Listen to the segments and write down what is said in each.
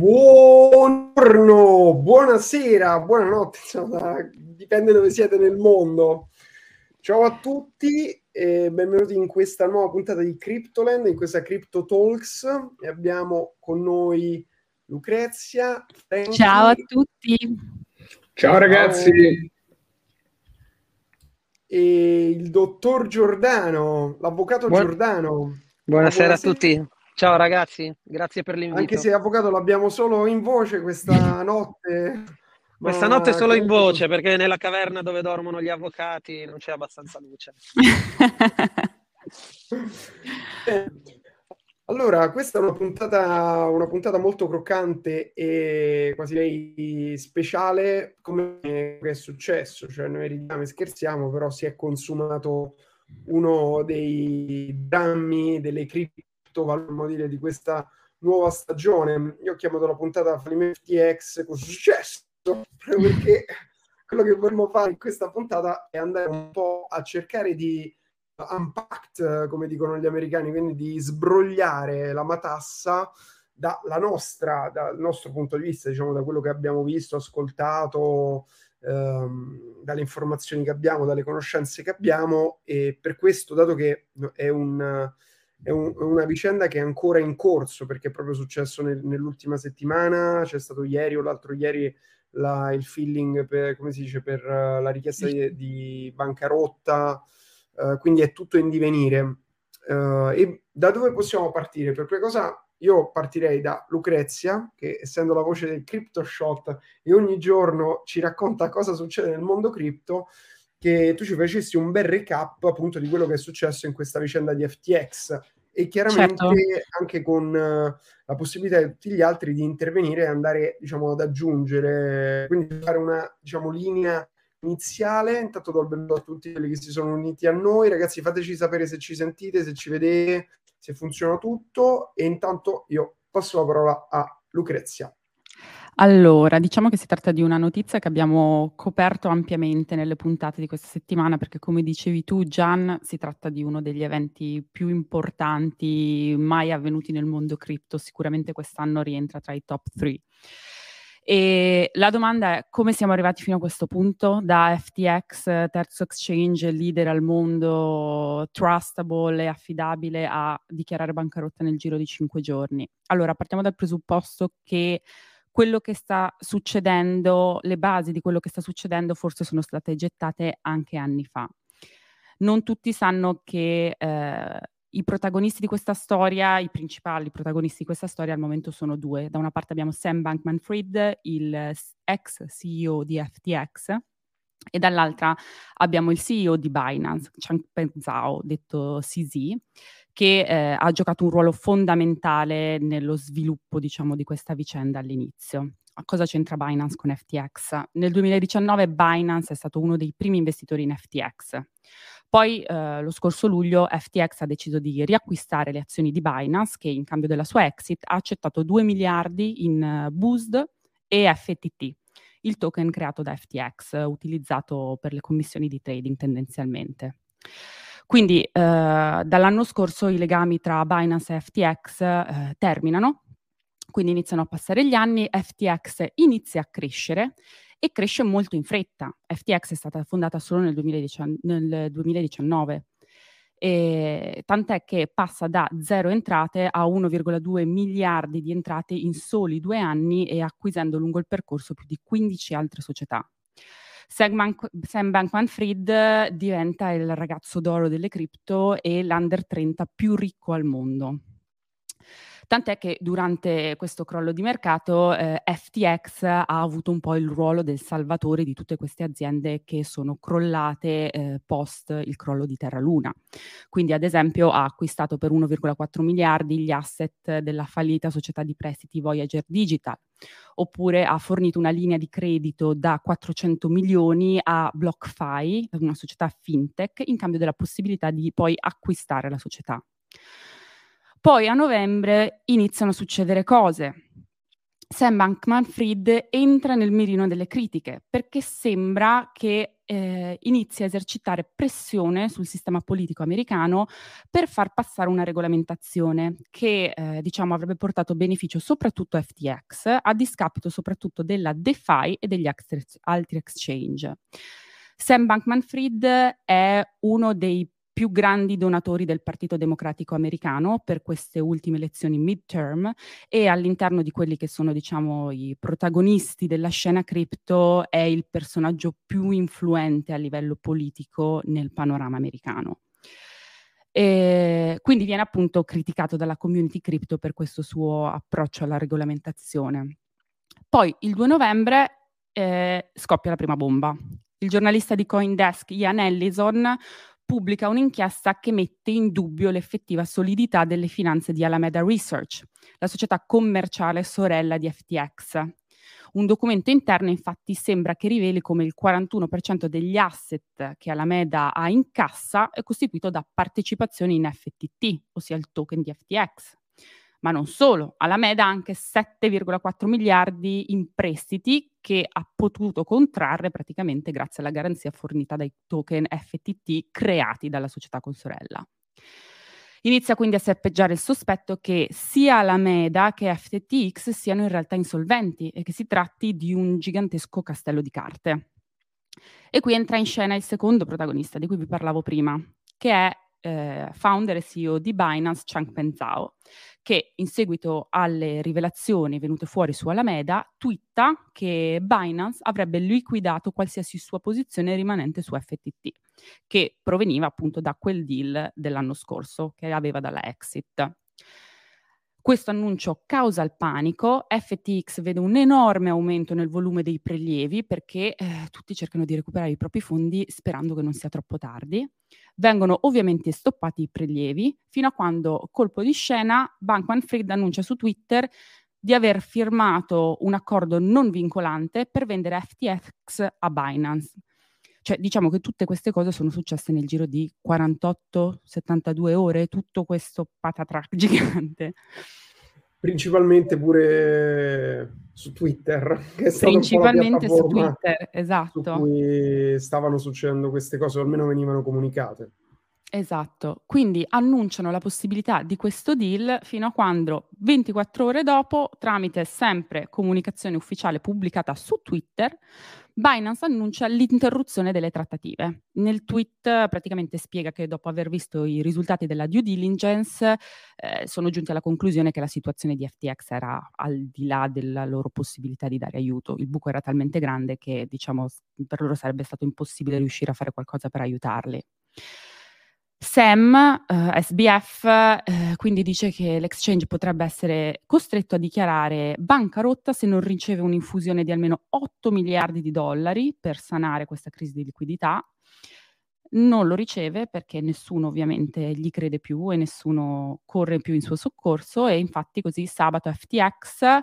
Buongiorno, buonasera, buonanotte, insomma, dipende dove siete nel mondo. Ciao a tutti e benvenuti in questa nuova puntata di Cryptoland, in questa Crypto Talks. E abbiamo con noi Lucrezia. Frankie. Ciao a tutti. Ciao ragazzi. E il dottor Giordano, l'avvocato Buon... Giordano. Buonasera, buonasera a tutti. Ciao ragazzi, grazie per l'invito. Anche se avvocato l'abbiamo solo in voce questa notte. Questa notte solo in voce perché nella caverna dove dormono gli avvocati non c'è abbastanza luce. allora, questa è una puntata, una puntata molto croccante e quasi lei speciale come è successo. Cioè, noi ridiamo e scherziamo, però si è consumato uno dei drammi delle critiche vogliamo dire, di questa nuova stagione. Io ho chiamato la puntata Fallimento FTX con successo, proprio perché quello che vorremmo fare in questa puntata è andare un po' a cercare di unpack, come dicono gli americani, quindi di sbrogliare la matassa dalla nostra, dal nostro punto di vista, diciamo da quello che abbiamo visto, ascoltato, ehm, dalle informazioni che abbiamo, dalle conoscenze che abbiamo e per questo, dato che è un è, un, una vicenda che è ancora in corso perché è proprio successo nel, nell'ultima settimana, c'è stato ieri o l'altro ieri la, il filling per, come si dice, per uh, la richiesta di, di bancarotta, uh, quindi è tutto in divenire. Uh, e da dove possiamo partire? Per prima cosa io partirei da Lucrezia, che essendo la voce del Crypto Shot e ogni giorno ci racconta cosa succede nel mondo cripto, che tu ci facessi un bel recap appunto di quello che è successo in questa vicenda di FTX e chiaramente certo. anche con uh, la possibilità di tutti gli altri di intervenire e andare diciamo ad aggiungere quindi fare una diciamo linea iniziale. Intanto do il benvenuto a tutti quelli che si sono uniti a noi. Ragazzi fateci sapere se ci sentite se ci vedete se funziona tutto. E intanto io passo la parola a Lucrezia allora, diciamo che si tratta di una notizia che abbiamo coperto ampiamente nelle puntate di questa settimana, perché come dicevi tu, Gian, si tratta di uno degli eventi più importanti mai avvenuti nel mondo cripto, sicuramente quest'anno rientra tra i top 3. E la domanda è come siamo arrivati fino a questo punto, da FTX, terzo exchange, leader al mondo, trustable e affidabile, a dichiarare bancarotta nel giro di cinque giorni. Allora, partiamo dal presupposto che quello che sta succedendo, le basi di quello che sta succedendo forse sono state gettate anche anni fa. Non tutti sanno che eh, i protagonisti di questa storia, i principali protagonisti di questa storia al momento sono due. Da una parte abbiamo Sam Bankman-Fried, il ex CEO di FTX, e dall'altra abbiamo il CEO di Binance, Changpeng Zhao, detto CZ, che eh, ha giocato un ruolo fondamentale nello sviluppo, diciamo, di questa vicenda all'inizio. Cosa c'entra Binance con FTX? Nel 2019 Binance è stato uno dei primi investitori in FTX. Poi eh, lo scorso luglio FTX ha deciso di riacquistare le azioni di Binance che in cambio della sua exit ha accettato 2 miliardi in uh, BUSD e FTT, il token creato da FTX, utilizzato per le commissioni di trading tendenzialmente. Quindi eh, dall'anno scorso i legami tra Binance e FTX eh, terminano, quindi iniziano a passare gli anni, FTX inizia a crescere e cresce molto in fretta. FTX è stata fondata solo nel, 2019, nel 2019 e, tant'è che passa da zero entrate a 1,2 miliardi di entrate in soli due anni e acquisendo lungo il percorso più di 15 altre società. Sam Bankman-Fried diventa il ragazzo d'oro delle cripto e l'under 30 più ricco al mondo. Tant'è che durante questo crollo di mercato eh, FTX ha avuto un po' il ruolo del salvatore di tutte queste aziende che sono crollate eh, post il crollo di Terra Luna. Quindi ad esempio ha acquistato per 1,4 miliardi gli asset della fallita società di prestiti Voyager Digital, oppure ha fornito una linea di credito da 400 milioni a BlockFi, una società fintech, in cambio della possibilità di poi acquistare la società. Poi a novembre iniziano a succedere cose. Sam Bankman-Fried entra nel mirino delle critiche perché sembra che eh, inizi a esercitare pressione sul sistema politico americano per far passare una regolamentazione che eh, diciamo avrebbe portato beneficio soprattutto a FTX a discapito soprattutto della DeFi e degli altri exchange. Sam Bankman-Fried è uno dei più grandi donatori del Partito Democratico americano per queste ultime elezioni midterm e all'interno di quelli che sono diciamo i protagonisti della scena cripto è il personaggio più influente a livello politico nel panorama americano. E quindi viene appunto criticato dalla community crypto per questo suo approccio alla regolamentazione. Poi il 2 novembre eh, scoppia la prima bomba. Il giornalista di Coindesk Ian Ellison pubblica un'inchiesta che mette in dubbio l'effettiva solidità delle finanze di Alameda Research, la società commerciale sorella di FTX. Un documento interno infatti sembra che riveli come il 41% degli asset che Alameda ha in cassa è costituito da partecipazioni in FTT, ossia il token di FTX. Ma non solo, Alameda ha anche 7,4 miliardi in prestiti che ha potuto contrarre praticamente grazie alla garanzia fornita dai token FTT creati dalla società consorella. Inizia quindi a serpeggiare il sospetto che sia Alameda che FTX siano in realtà insolventi e che si tratti di un gigantesco castello di carte. E qui entra in scena il secondo protagonista di cui vi parlavo prima, che è eh, founder e CEO di Binance, Changpeng Zhao, che in seguito alle rivelazioni venute fuori su Alameda, twitta che Binance avrebbe liquidato qualsiasi sua posizione rimanente su FTT, che proveniva appunto da quel deal dell'anno scorso che aveva dalla exit. Questo annuncio causa il panico, FTX vede un enorme aumento nel volume dei prelievi perché eh, tutti cercano di recuperare i propri fondi sperando che non sia troppo tardi. Vengono ovviamente stoppati i prelievi fino a quando, colpo di scena, Bankman-Fried annuncia su Twitter di aver firmato un accordo non vincolante per vendere FTX a Binance. Cioè, diciamo che tutte queste cose sono successe nel giro di 48-72 ore, tutto questo patatrac gigante. Principalmente pure su Twitter, che è Principalmente su Twitter, esatto. Su cui stavano succedendo queste cose, o almeno venivano comunicate. Esatto, quindi annunciano la possibilità di questo deal fino a quando 24 ore dopo, tramite sempre comunicazione ufficiale pubblicata su Twitter, Binance annuncia l'interruzione delle trattative. Nel tweet praticamente spiega che dopo aver visto i risultati della due diligence eh, sono giunti alla conclusione che la situazione di FTX era al di là della loro possibilità di dare aiuto. Il buco era talmente grande che diciamo per loro sarebbe stato impossibile riuscire a fare qualcosa per aiutarli. Sam, eh, SBF, eh, quindi dice che l'exchange potrebbe essere costretto a dichiarare bancarotta se non riceve un'infusione di almeno 8 miliardi di dollari per sanare questa crisi di liquidità. Non lo riceve perché nessuno ovviamente gli crede più e nessuno corre più in suo soccorso e infatti così sabato FTX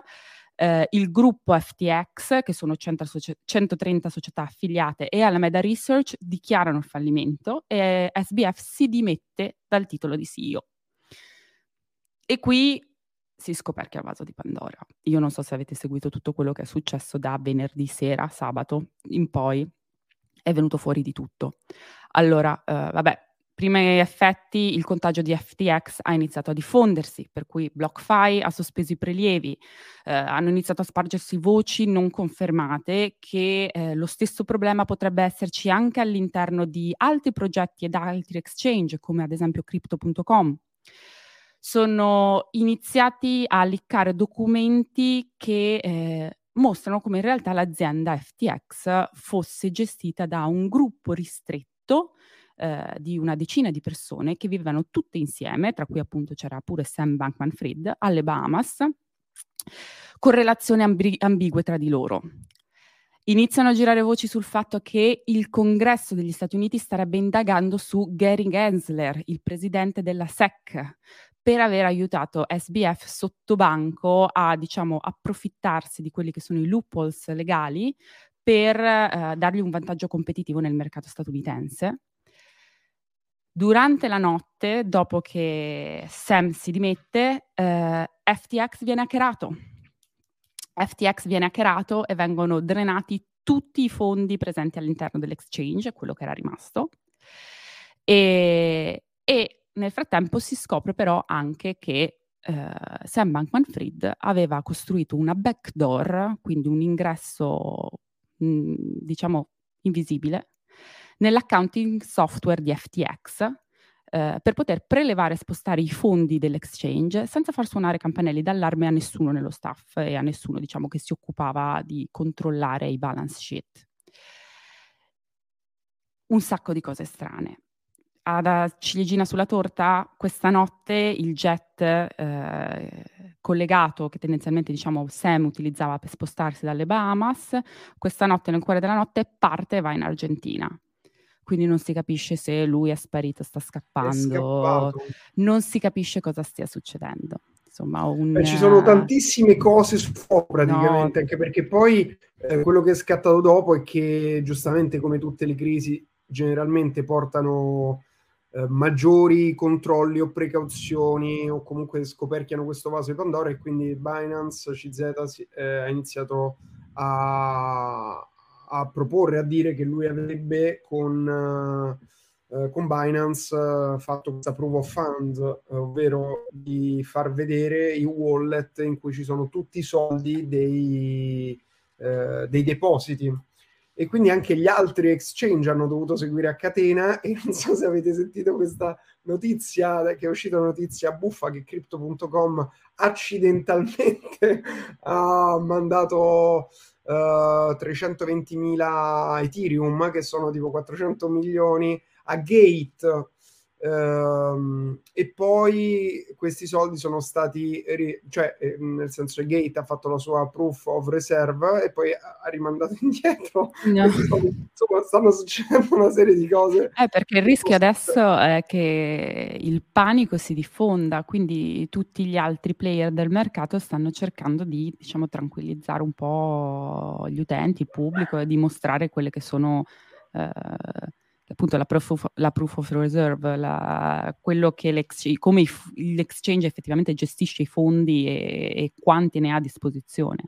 eh, il gruppo FTX, che sono 100 soci- 130 società affiliate, e Alameda Research dichiarano il fallimento e SBF si dimette dal titolo di CEO. E qui si scoperchia il vaso di Pandora. Io non so se avete seguito tutto quello che è successo da venerdì sera, sabato in poi, è venuto fuori di tutto. Allora, eh, vabbè, primi effetti il contagio di FTX ha iniziato a diffondersi, per cui BlockFi ha sospeso i prelievi, eh, hanno iniziato a spargersi voci non confermate che eh, lo stesso problema potrebbe esserci anche all'interno di altri progetti ed altri exchange, come ad esempio Crypto.com. Sono iniziati a liccare documenti che eh, mostrano come in realtà l'azienda FTX fosse gestita da un gruppo ristretto eh, di una decina di persone che vivevano tutte insieme, tra cui appunto c'era pure Sam Bankman Fried, alle Bahamas, con relazioni ambi- ambigue tra di loro. Iniziano a girare voci sul fatto che il Congresso degli Stati Uniti starebbe indagando su Gary Gensler, il presidente della SEC, per aver aiutato SBF sotto banco a, diciamo, approfittarsi di quelli che sono i loopholes legali per eh, dargli un vantaggio competitivo nel mercato statunitense. Durante la notte, dopo che Sam si dimette, eh, FTX viene hackerato. FTX viene hackerato e vengono drenati tutti i fondi presenti all'interno dell'exchange, quello che era rimasto. E, e nel frattempo si scopre però anche che eh, Sam Bankman-Fried aveva costruito una backdoor, quindi un ingresso, mh, mm, diciamo, invisibile, nell'accounting software di FTX eh, per poter prelevare e spostare i fondi dell'exchange senza far suonare campanelli d'allarme a nessuno nello staff e a nessuno, diciamo, che si occupava di controllare i balance sheet. Un sacco di cose strane ad ciliegina sulla torta, questa notte il jet eh, collegato che tendenzialmente diciamo Sam utilizzava per spostarsi dalle Bahamas, questa notte nel cuore della notte parte e va in Argentina. Quindi non si capisce se lui è sparito, sta scappando, non si capisce cosa stia succedendo. Insomma, un... Beh, ci sono tantissime cose su praticamente, no. anche perché poi eh, quello che è scattato dopo è che giustamente come tutte le crisi generalmente portano eh, maggiori controlli o precauzioni o comunque scoperchiano questo vaso di Pandora e quindi Binance CZ eh, ha iniziato a, a, proporre, a dire che lui avrebbe con, eh, con Binance eh, fatto questa proof of fund, ovvero di far vedere i wallet in cui ci sono tutti i soldi dei, eh, dei depositi. E quindi anche gli altri exchange hanno dovuto seguire a catena e non so se avete sentito questa notizia che è uscita una notizia buffa che crypto.com accidentalmente ha mandato uh, eh, 320.000 Ethereum che sono tipo 400 milioni a Gate Ehm, e poi questi soldi sono stati, ri- cioè eh, nel senso Gate ha fatto la sua proof of reserve e poi ha rimandato indietro. No. Insomma, stanno succedendo una serie di cose. Eh, perché il rischio adesso è che il panico si diffonda, quindi tutti gli altri player del mercato stanno cercando di, diciamo, tranquillizzare un po' gli utenti, il pubblico e dimostrare quelle che sono... Eh, appunto la proof of, la proof of reserve, la, quello che come l'exchange effettivamente gestisce i fondi e, e quanti ne ha a disposizione.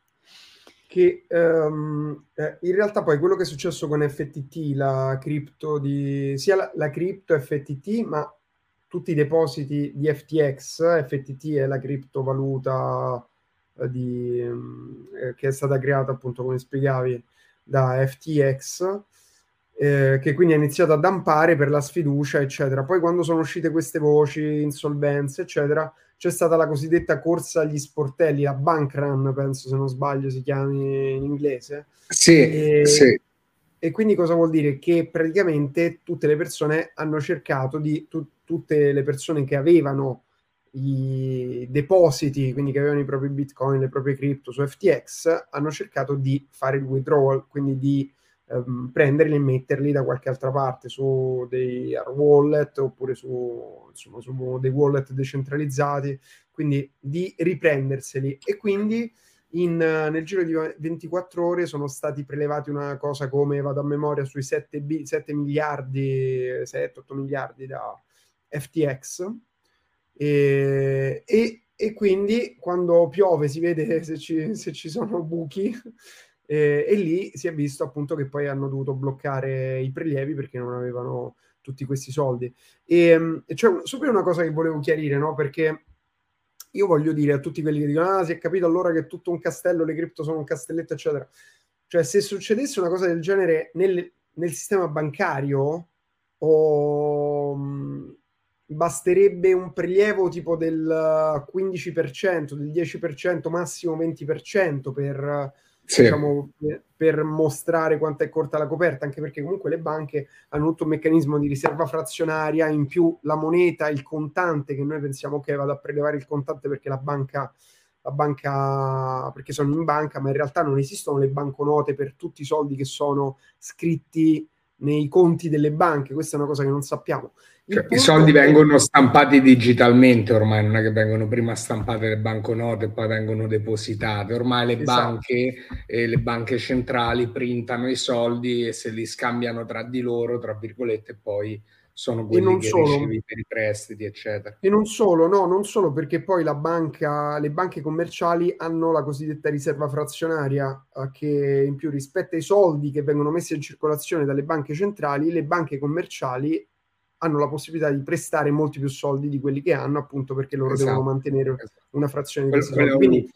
Che um, eh, in realtà poi quello che è successo con FTT, la cripto di sia la, la cripto FTT, ma tutti i depositi di FTX, FTT è la criptovaluta eh, di, eh, che è stata creata appunto come spiegavi da FTX eh, che quindi ha iniziato a dampare per la sfiducia, eccetera. Poi quando sono uscite queste voci, insolvenze, eccetera, c'è stata la cosiddetta corsa agli sportelli, la bank run, penso se non sbaglio si chiami in inglese. Sì, e, sì. E quindi cosa vuol dire? Che praticamente tutte le persone hanno cercato di, tu, tutte le persone che avevano i depositi, quindi che avevano i propri bitcoin, le proprie cripto su FTX, hanno cercato di fare il withdrawal, quindi di ehm, prenderli e metterli da qualche altra parte su dei wallet oppure su, insomma, su dei wallet decentralizzati, quindi di riprenderseli. E quindi in, nel giro di 24 ore sono stati prelevati una cosa come, vado a memoria, sui 7, b, 7 miliardi, 7-8 miliardi da FTX e, e, e, quindi quando piove si vede se ci, se ci sono buchi eh, e lì si è visto appunto che poi hanno dovuto bloccare i prelievi perché non avevano tutti questi soldi. E, ehm, e c'è subito una cosa che volevo chiarire, no? Perché io voglio dire a tutti quelli che dicono, ah, si è capito allora che è tutto un castello, le cripto sono un castelletto, eccetera. Cioè, se succedesse una cosa del genere nel, nel sistema bancario, o, mh, basterebbe un prelievo tipo del 15%, del 10%, massimo 20% per sì. diciamo, per mostrare quanto è corta la coperta, anche perché comunque le banche hanno tutto un meccanismo di riserva frazionaria, in più la moneta, il contante, che noi pensiamo che vada a prelevare il contante perché la banca, la banca, perché sono in banca, ma in realtà non esistono le banconote per tutti i soldi che sono scritti nei conti delle banche, questa è una cosa che non sappiamo. Cioè, I soldi vengono stampati digitalmente ormai, non è che vengono prima stampate le banconote e poi vengono depositate. Ormai le esatto. banche e le banche centrali printano i soldi e se li scambiano tra di loro, tra virgolette, poi sono quelli che solo, ricevi per i prestiti, eccetera. E non solo, no, non solo perché poi la banca, le banche commerciali hanno la cosiddetta riserva frazionaria eh, che in più rispetto ai soldi che vengono messi in circolazione dalle banche centrali, le banche commerciali hanno la possibilità di prestare molti più soldi di quelli che hanno, appunto perché loro esatto. devono mantenere esatto. una frazione di questi soldi. Quindi,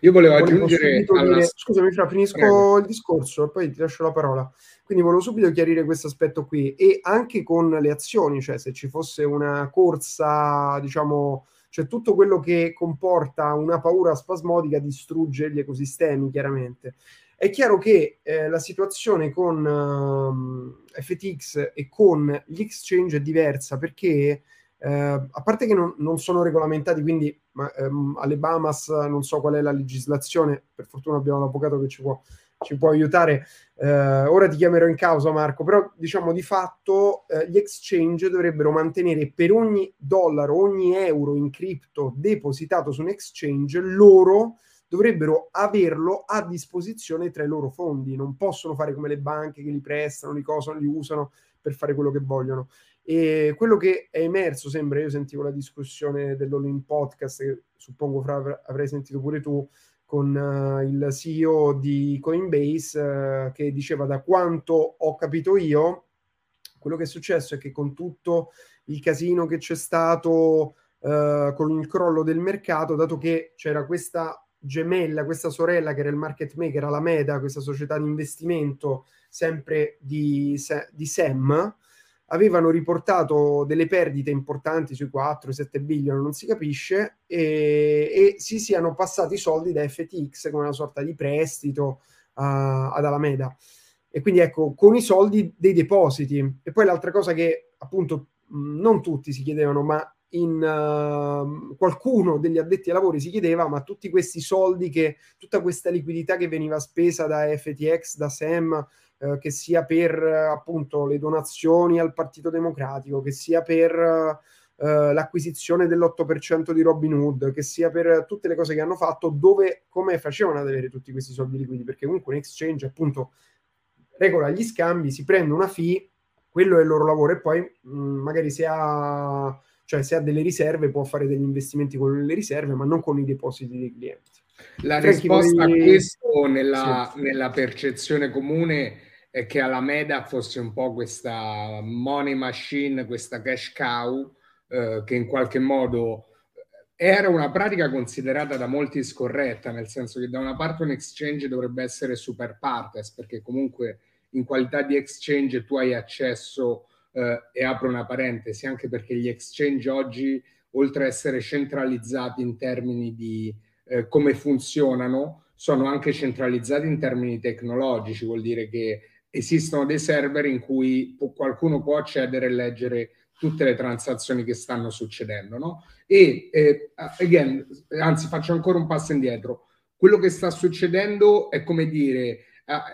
io volevo aggiungere... Alla... Dire, scusami, Fra, finisco Prego. il discorso e poi ti lascio la parola. Quindi volevo subito chiarire questo aspetto qui e anche con le azioni, cioè se ci fosse una corsa, diciamo, cioè tutto quello che comporta una paura spasmodica distrugge gli ecosistemi, chiaramente. È chiaro che eh, la situazione con uh, ehm, FTX e con gli exchange è diversa perché eh, a parte che non, non, sono regolamentati, quindi ma, ehm, alle Bahamas non so qual è la legislazione, per fortuna abbiamo l'avvocato che ci può, ci può aiutare. Eh, ora ti chiamerò in causa, Marco, però diciamo di fatto eh, gli exchange dovrebbero mantenere per ogni dollaro, ogni euro in cripto depositato su un exchange, loro dovrebbero averlo a disposizione tra i loro fondi, non possono fare come le banche che li prestano, li cosano, li usano per fare quello che vogliono. E quello che è emerso, sembra, io sentivo la discussione dell'All-in Podcast, che suppongo fra, avrai sentito pure tu, con uh, il CEO di Coinbase, uh, che diceva da quanto ho capito io, quello che è successo è che con tutto il casino che c'è stato, uh, con il crollo del mercato, dato che c'era questa gemella, questa sorella che era il market maker, la Meta, questa società di investimento sempre di, di Sam, avevano riportato delle perdite importanti sui 4-7 billion, non si capisce, e, e, si siano passati i soldi da FTX come una sorta di prestito uh, ad Alameda. E quindi ecco, con i soldi dei depositi. E poi l'altra cosa che appunto non tutti si chiedevano, ma in uh, qualcuno degli addetti ai lavori si chiedeva ma tutti questi soldi che tutta questa liquidità che veniva spesa da FTX da SEM uh, che sia per uh, appunto le donazioni al Partito Democratico che sia per l'acquisizione dell'8% di Robin Hood che sia per tutte le cose che hanno fatto dove come facevano ad avere tutti questi soldi liquidi perché comunque un exchange appunto regola gli scambi si prende una fee quello è il loro lavoro e poi mh, magari si ha cioè se ha delle riserve può fare degli investimenti con le riserve, ma non con i depositi dei clienti. La Franchi, risposta voi... a questo nella, sì. nella, percezione comune è che Alameda fosse un po' questa money machine, questa cash cow, eh, che in qualche modo era una pratica considerata da molti scorretta, nel senso che da una parte un exchange dovrebbe essere super partes, perché comunque in qualità di exchange tu hai accesso eh, e apro una parentesi, anche perché gli exchange oggi, oltre a essere centralizzati in termini di eh, come funzionano, sono anche centralizzati in termini tecnologici, vuol dire che esistono dei server in cui può, qualcuno può accedere e leggere tutte le transazioni che stanno succedendo, no? E eh, again, anzi faccio ancora un passo indietro. Quello che sta succedendo è come dire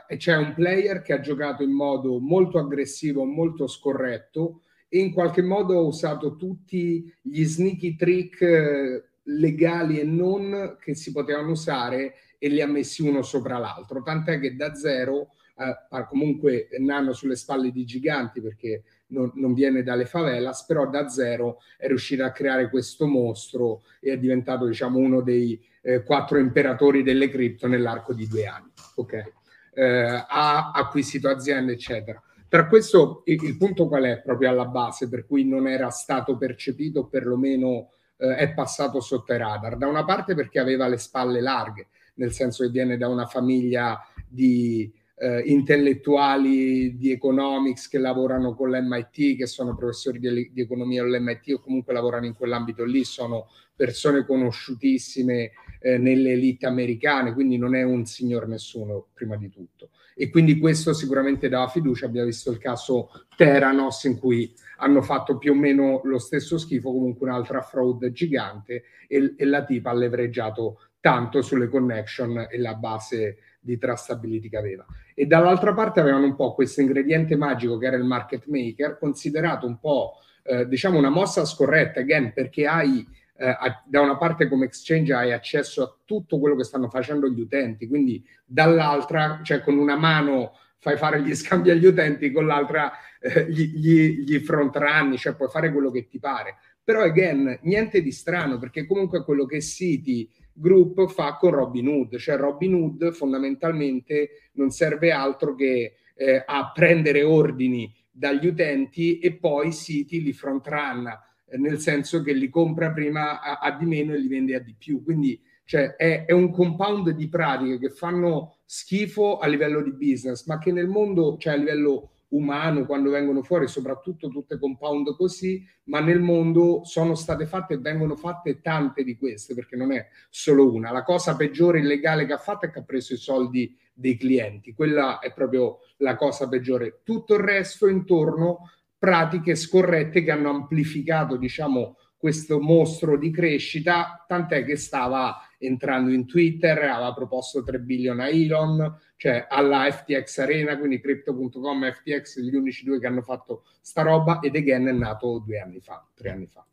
eh, c'è un player che ha giocato in modo molto aggressivo, molto scorretto e in qualche modo ha usato tutti gli sneaky trick eh, legali e non che si potevano usare e li ha messi uno sopra l'altro, tant'è che da zero eh, comunque nano sulle spalle di giganti perché non, non, viene dalle favelas, però da zero è riuscito a creare questo mostro e è diventato diciamo uno dei eh, quattro imperatori delle cripto nell'arco di due anni. Ok eh, ha acquisito aziende, eccetera. Per questo il, il, punto qual è proprio alla base, per cui non era stato percepito, perlomeno eh, è passato sotto i radar? Da una parte perché aveva le spalle larghe, nel senso che viene da una famiglia di eh, intellettuali di economics che lavorano con l'MIT, che sono professori di, di economia all'MIT o comunque lavorano in quell'ambito lì, sono persone conosciutissime eh, nelle elite americane, quindi non è un signor nessuno prima di tutto. E quindi questo sicuramente dava fiducia. Abbiamo visto il caso Teranos in cui hanno fatto più o meno lo stesso schifo, comunque un'altra fraud gigante e, e la tipa ha levereggiato tanto sulle connection e la base di trustability che aveva. E dall'altra parte avevano un po' questo ingrediente magico che era il market maker, considerato un po' eh, diciamo una mossa scorretta, again, perché hai eh, da una parte come exchange hai accesso a tutto quello che stanno facendo gli utenti, quindi dall'altra, cioè con una mano fai fare gli scambi agli utenti, con l'altra eh, gli, gli, gli front run, cioè puoi fare quello che ti pare. Però, again, niente di strano, perché comunque quello che City Group fa con Robin Hood, cioè Robin Hood fondamentalmente non serve altro che eh, a prendere ordini dagli utenti e poi City li front run, eh, nel senso che li compra prima a, a, di meno e li vende a di più. Quindi cioè, è, è un compound di pratiche che fanno schifo a livello di business, ma che nel mondo, cioè a livello umano quando vengono fuori, soprattutto tutte compound così, ma nel mondo sono state fatte e vengono fatte tante di queste, perché non è solo una. La cosa peggiore illegale che ha fatto è che ha preso i soldi dei clienti, quella è proprio la cosa peggiore. Tutto il resto intorno pratiche scorrette che hanno amplificato, diciamo, questo mostro di crescita, tant'è che stava entrando in Twitter, aveva proposto 3 billion a Elon, cioè alla FTX Arena, quindi Crypto.com e FTX, gli unici due che hanno fatto sta roba, ed Again è nato due anni fa, tre anni fa.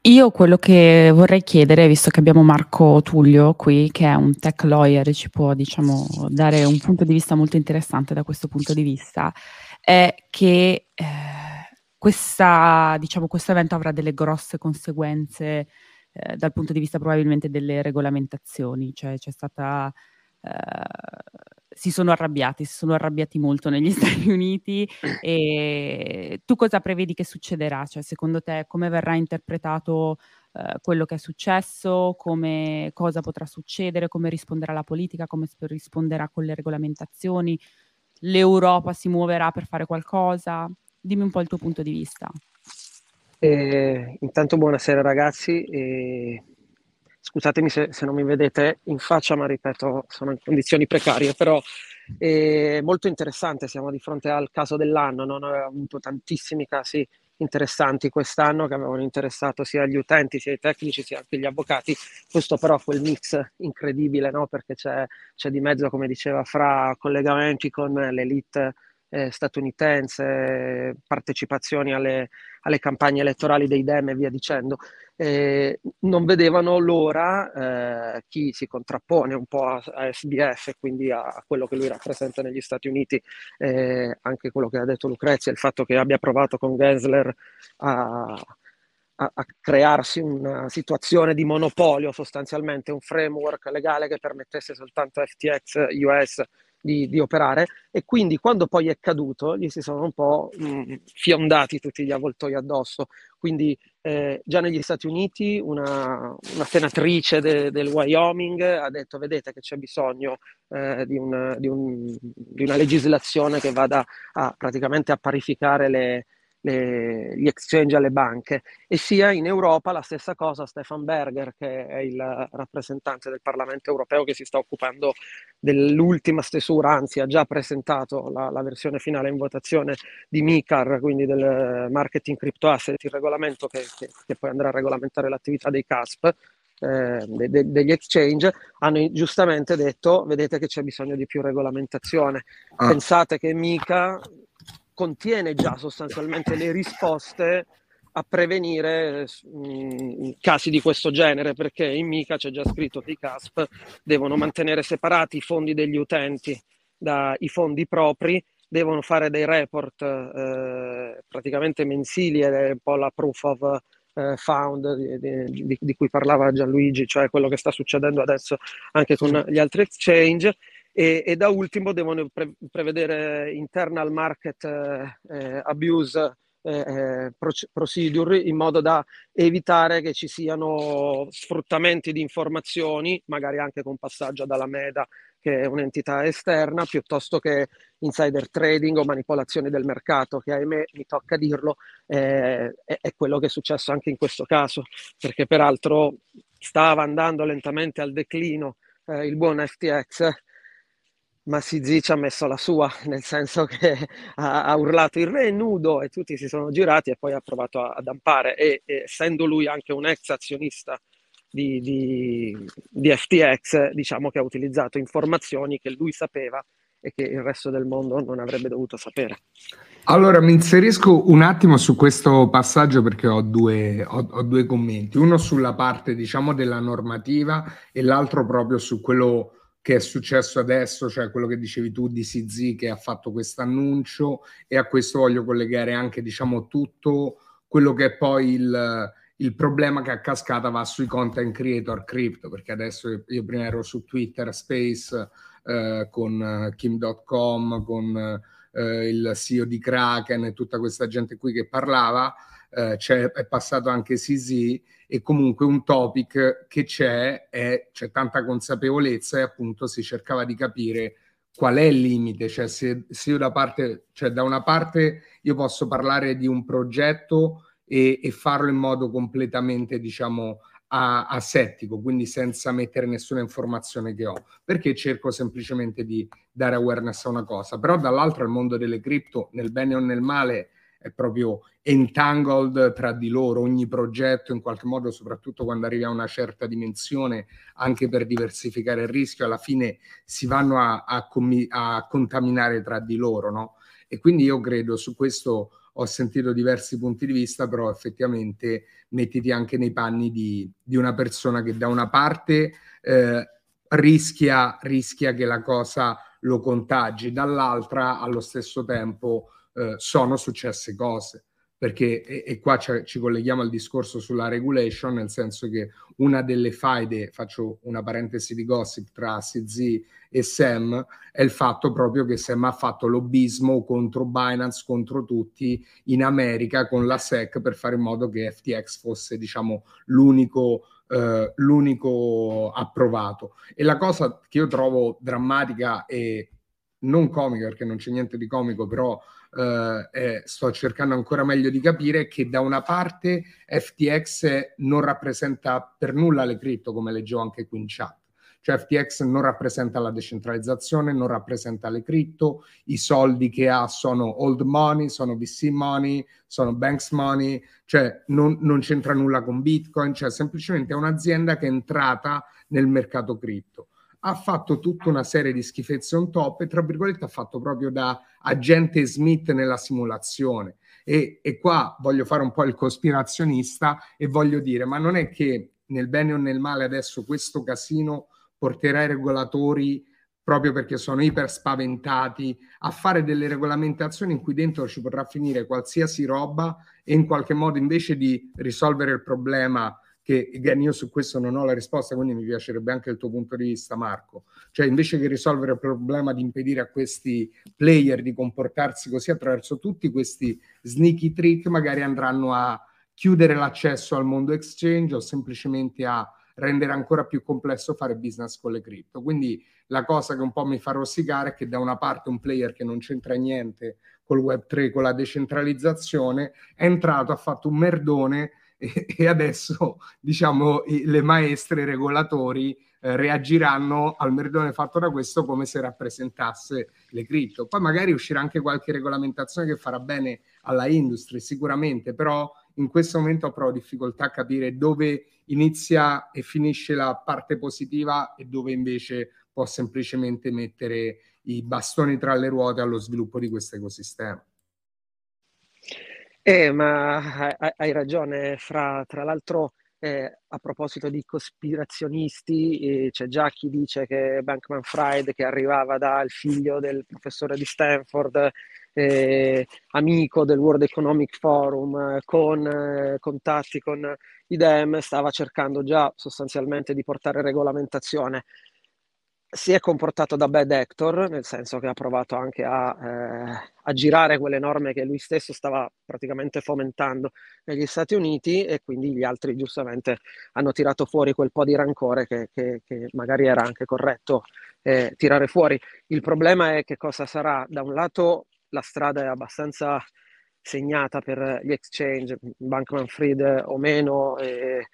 Io quello che vorrei chiedere, visto che abbiamo Marco Tullio qui, che è un tech lawyer e ci può, diciamo, dare un punto di vista molto interessante da questo punto di vista, è che eh, questa, diciamo, questo evento avrà delle grosse conseguenze eh, dal punto di vista probabilmente delle regolamentazioni, cioè c'è stata... Eh, si sono arrabbiati, si sono arrabbiati molto negli Stati Uniti e tu cosa prevedi che succederà? Cioè, secondo te come verrà interpretato eh, quello che è successo, come, cosa potrà succedere, come risponderà la politica, come risponderà con le regolamentazioni? L'Europa si muoverà per fare qualcosa? Dimmi un po' il tuo punto di vista. Eh, intanto buonasera ragazzi, eh, scusatemi se, se, non mi vedete in faccia, ma ripeto, sono in condizioni precarie, però è molto interessante, siamo di fronte al caso dell'anno, non ho avuto tantissimi casi interessanti quest'anno che avevano interessato sia gli utenti, sia i tecnici, sia anche gli avvocati. Questo però quel mix incredibile, no? perché c'è, c'è di mezzo, come diceva, fra collegamenti con l'elite eh, statunitense, partecipazioni alle, alle, campagne elettorali dei Dem e via dicendo, eh, non vedevano l'ora eh, chi si contrappone un po' a, a SBF, quindi a, a, quello che lui rappresenta negli Stati Uniti, eh, anche quello che ha detto Lucrezia, il fatto che abbia provato con Gensler a a, a, crearsi una situazione di monopolio, sostanzialmente un framework legale che permettesse soltanto a FTX US di, di, operare e quindi quando poi è caduto gli si sono un po' mh, fiondati tutti gli avvoltoi addosso. Quindi eh, già negli Stati Uniti una, una senatrice de, del Wyoming ha detto vedete che c'è bisogno eh, di, un, di, un, di, una legislazione che vada a praticamente a parificare le, le, gli exchange alle banche e sia in Europa la stessa cosa Stefan Berger che è il rappresentante del Parlamento europeo che si sta occupando dell'ultima stesura, anzi ha già presentato la, la versione finale in votazione di MICAR, quindi del marketing crypto asset, il regolamento che, che, che poi andrà a regolamentare l'attività dei CASP, eh, de, de, degli exchange hanno giustamente detto vedete che c'è bisogno di più regolamentazione ah. pensate che mica contiene già sostanzialmente le risposte a prevenire mh, mm, casi di questo genere, perché in MICA c'è già scritto che i CASP devono mantenere separati i fondi degli utenti dai fondi propri, devono fare dei report eh, praticamente mensili è un po' la proof of eh, found di, di, di, cui parlava Gianluigi, cioè quello che sta succedendo adesso anche con gli altri exchange e, e da ultimo devono pre- prevedere internal market eh, eh abuse eh, eh procedure in modo da evitare che ci siano sfruttamenti di informazioni, magari anche con passaggio dalla MEDA che è un'entità esterna, piuttosto che insider trading o manipolazione del mercato, che ahimè, mi tocca dirlo, eh, è, quello che è successo anche in questo caso, perché peraltro stava andando lentamente al declino eh, il buon FTX ma Sizzi ci ha messo la sua, nel senso che ha, ha, urlato il re nudo e tutti si sono girati e poi ha provato a, a dampare e, e, essendo lui anche un ex azionista di, di, di, FTX, diciamo che ha utilizzato informazioni che lui sapeva e che il resto del mondo non avrebbe dovuto sapere. Allora mi inserisco un attimo su questo passaggio perché ho due, ho, ho due commenti, uno sulla parte diciamo della normativa e l'altro proprio su quello che è successo adesso, cioè quello che dicevi tu di CZ che ha fatto questo annuncio e a questo voglio collegare anche diciamo tutto quello che è poi il, il problema che a cascata va sui content creator crypto, perché adesso io prima ero su Twitter Space eh, con eh, Kim.com, con eh, il CEO di Kraken e tutta questa gente qui che parlava, eh, è passato anche CZ e comunque un topic che c'è, è, c'è tanta consapevolezza e appunto si cercava di capire qual è il limite, cioè se, se io da parte, cioè da una parte io posso parlare di un progetto e, e farlo in modo completamente, diciamo, a, asettico, quindi senza mettere nessuna informazione che ho, perché cerco semplicemente di dare awareness a una cosa. Però dall'altro il mondo delle cripto, nel bene o nel male, è proprio entangled tra di loro, ogni progetto in qualche modo, soprattutto quando arrivi a una certa dimensione, anche per diversificare il rischio, alla fine si vanno a, a, a contaminare tra di loro, no? E quindi io credo su questo ho sentito diversi punti di vista, però effettivamente mettiti anche nei panni di, di una persona che da una parte eh, rischia, rischia che la cosa lo contagi, dall'altra allo stesso tempo eh, sono successe cose perché e, e qua ci colleghiamo al discorso sulla regulation, nel senso che una delle faide, faccio una parentesi di gossip tra CZ e Sam, è il fatto proprio che Sam ha fatto lobbismo contro Binance, contro tutti in America con la SEC per fare in modo che FTX fosse, diciamo, l'unico Uh, l'unico approvato. E la cosa che io trovo drammatica e non comica, perché non c'è niente di comico, però eh, eh, sto cercando ancora meglio di capire che da una parte FTX non rappresenta per nulla le cripto, come leggevo anche qui in chat. Cioè FTX non rappresenta la decentralizzazione, non rappresenta le cripto, i soldi che ha sono old money, sono VC money, sono banks money, cioè non, non c'entra nulla con Bitcoin, cioè semplicemente è un'azienda che è entrata nel mercato cripto ha fatto tutta una serie di schifezze on top e tra virgolette ha fatto proprio da agente Smith nella simulazione. E, e, qua voglio fare un po' il cospirazionista e voglio dire, ma non è che nel bene o nel male adesso questo casino porterà i regolatori proprio perché sono iper spaventati a fare delle regolamentazioni in cui dentro ci potrà finire qualsiasi roba e in qualche modo invece di risolvere il problema che again, io su questo non ho la risposta, quindi mi piacerebbe anche il tuo punto di vista, Marco. Cioè, invece che risolvere il problema di impedire a questi player di comportarsi così attraverso tutti questi sneaky trick, magari andranno a chiudere l'accesso al mondo exchange o semplicemente a rendere ancora più complesso fare business con le cripto. Quindi la cosa che un po' mi fa rossicare è che da una parte un player che non c'entra niente col Web3, con la decentralizzazione, è entrato, ha fatto un merdone e, e adesso diciamo i, le maestre, regolatori eh, reagiranno al merdone fatto da questo come se rappresentasse le cripto. Poi magari uscirà anche qualche regolamentazione che farà bene alla industria, sicuramente, però in questo momento ho proprio difficoltà a capire dove inizia e finisce la parte positiva e dove invece può semplicemente mettere i bastoni tra le ruote allo sviluppo di questo ecosistema. Eh, ma hai, ragione, Fra. Tra l'altro, eh, a proposito di cospirazionisti, eh, c'è già chi dice che Bankman Fried, che arrivava dal figlio del professore di Stanford, eh, amico del World Economic Forum, con eh, contatti con IDEM, stava cercando già sostanzialmente di portare regolamentazione si è comportato da bad actor, nel senso che ha provato anche a, eh, a, girare quelle norme che lui stesso stava praticamente fomentando negli Stati Uniti e quindi gli altri giustamente hanno tirato fuori quel po' di rancore che, che, che magari era anche corretto eh, tirare fuori. Il problema è che cosa sarà? Da un lato la strada è abbastanza segnata per gli exchange, Bankman Fried o meno, e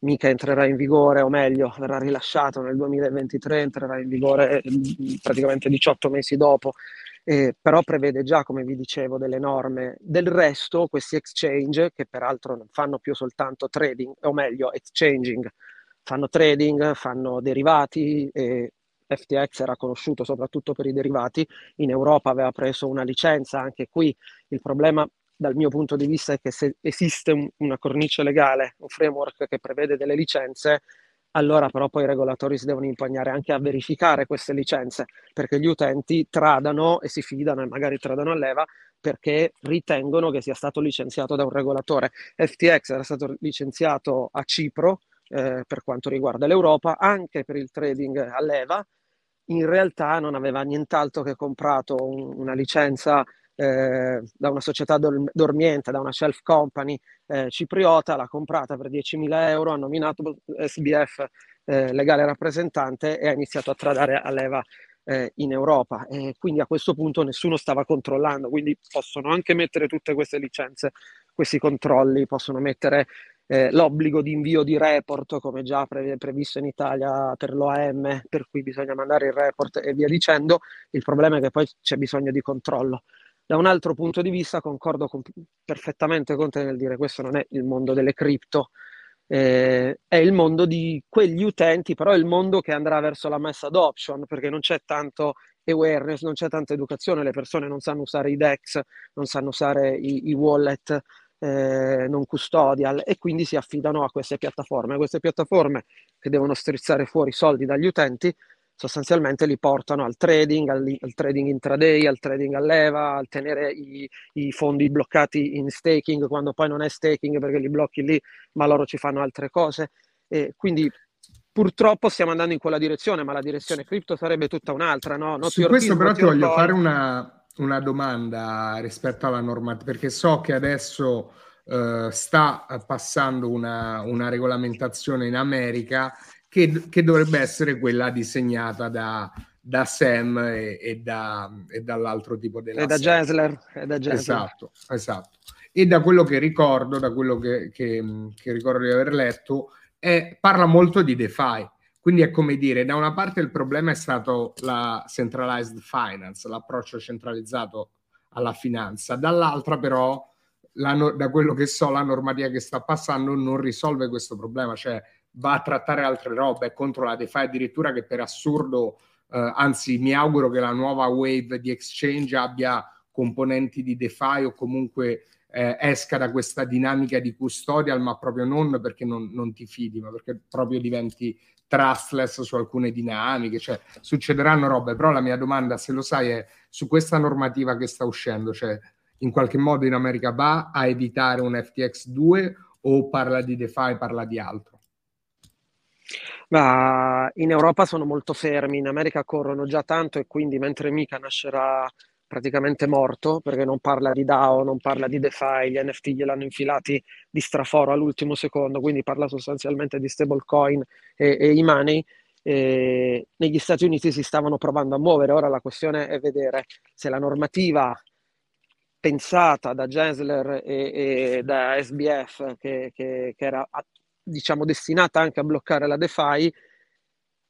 mica entrerà in vigore, o meglio, verrà rilasciato nel 2023, entrerà in vigore mm, praticamente 18 mesi dopo, eh, però prevede già, come vi dicevo, delle norme. Del resto, questi exchange, che peraltro non fanno più soltanto trading, o meglio, exchanging, fanno trading, fanno derivati, e FTX era conosciuto soprattutto per i derivati, in Europa aveva preso una licenza, anche qui il problema dal mio punto di vista è che se esiste un, una cornice legale, un framework che prevede delle licenze, allora però poi i regolatori si devono impegnare anche a verificare queste licenze, perché gli utenti tradano e si fidano e magari tradano a leva perché ritengono che sia stato licenziato da un regolatore. FTX era stato licenziato a Cipro eh, per quanto riguarda l'Europa, anche per il trading a leva, in realtà non aveva nient'altro che comprato un, una licenza eh, da una società dor- dormiente, da una shelf company eh, cipriota, l'ha comprata per 10.000 euro, ha nominato SBF eh, legale rappresentante e ha iniziato a tradare a leva eh, in Europa. E quindi a questo punto nessuno stava controllando, quindi possono anche mettere tutte queste licenze, questi controlli, possono mettere eh, l'obbligo di invio di report, come già pre- previsto in Italia per l'OAM, per cui bisogna mandare il report e via dicendo. Il problema è che poi c'è bisogno di controllo. Da un altro punto di vista concordo con, perfettamente con te nel dire questo non è il mondo delle cripto, eh, è il mondo di quegli utenti, però è il mondo che andrà verso la mass adoption, perché non c'è tanto awareness, non c'è tanta educazione, le persone non sanno usare i DEX, non sanno usare i, i wallet eh, non custodial e quindi si affidano a queste piattaforme. Queste piattaforme che devono strizzare fuori soldi dagli utenti sostanzialmente li portano al trading, al, al, trading intraday, al trading a leva, al tenere i, i, fondi bloccati in staking quando poi non è staking perché li blocchi lì, ma loro ci fanno altre cose. E quindi purtroppo stiamo andando in quella direzione, ma la direzione cripto sarebbe tutta un'altra. No? Not Su questo però ti voglio fare una, una, domanda rispetto alla normativa, perché so che adesso uh, sta passando una, una regolamentazione in America che, che dovrebbe essere quella disegnata da, da Sam e, e, da, e, dall'altro tipo della e da Gensler, e da Gensler. Esatto, esatto. E da quello che ricordo, da quello che, che, che ricordo di aver letto, è, parla molto di DeFi. Quindi è come dire, da una parte il problema è stato la centralized finance, l'approccio centralizzato alla finanza, dall'altra però, la, da quello che so, la normativa che sta passando non risolve questo problema, cioè va a trattare altre robe contro la DeFi addirittura che per assurdo, eh, anzi mi auguro che la nuova wave di exchange abbia componenti di DeFi o comunque eh, esca da questa dinamica di custodial, ma proprio non perché non, non, ti fidi, ma perché proprio diventi trustless su alcune dinamiche, cioè succederanno robe, però la mia domanda, se lo sai, è su questa normativa che sta uscendo, cioè in qualche modo in America va a evitare un FTX 2 o parla di DeFi, parla di altro? Ma in Europa sono molto fermi, in America corrono già tanto e quindi mentre Mika nascerà praticamente morto perché non parla di DAO, non parla di DeFi, gli NFT gliel'hanno infilati di straforo all'ultimo secondo, quindi parla sostanzialmente di stablecoin e, e e-money. E negli Stati Uniti si stavano provando a muovere, ora la questione è vedere se la normativa pensata da Gensler e, e da SBF, che, che, che era diciamo destinata anche a bloccare la DeFi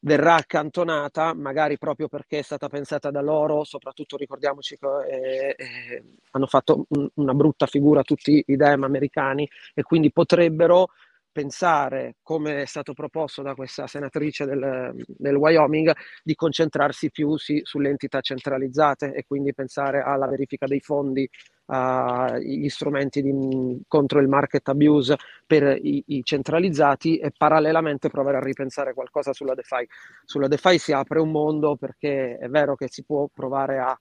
verrà accantonata magari proprio perché è stata pensata da loro, soprattutto ricordiamoci che eh, eh, hanno fatto un, una brutta figura tutti i DEM americani e quindi potrebbero pensare, come è stato proposto da questa senatrice del, del Wyoming, di concentrarsi più sì, sulle entità centralizzate e quindi pensare alla verifica dei fondi uh, gli strumenti di, contro il market abuse per i, i, centralizzati e parallelamente provare a ripensare qualcosa sulla DeFi. Sulla DeFi si apre un mondo perché è vero che si può provare a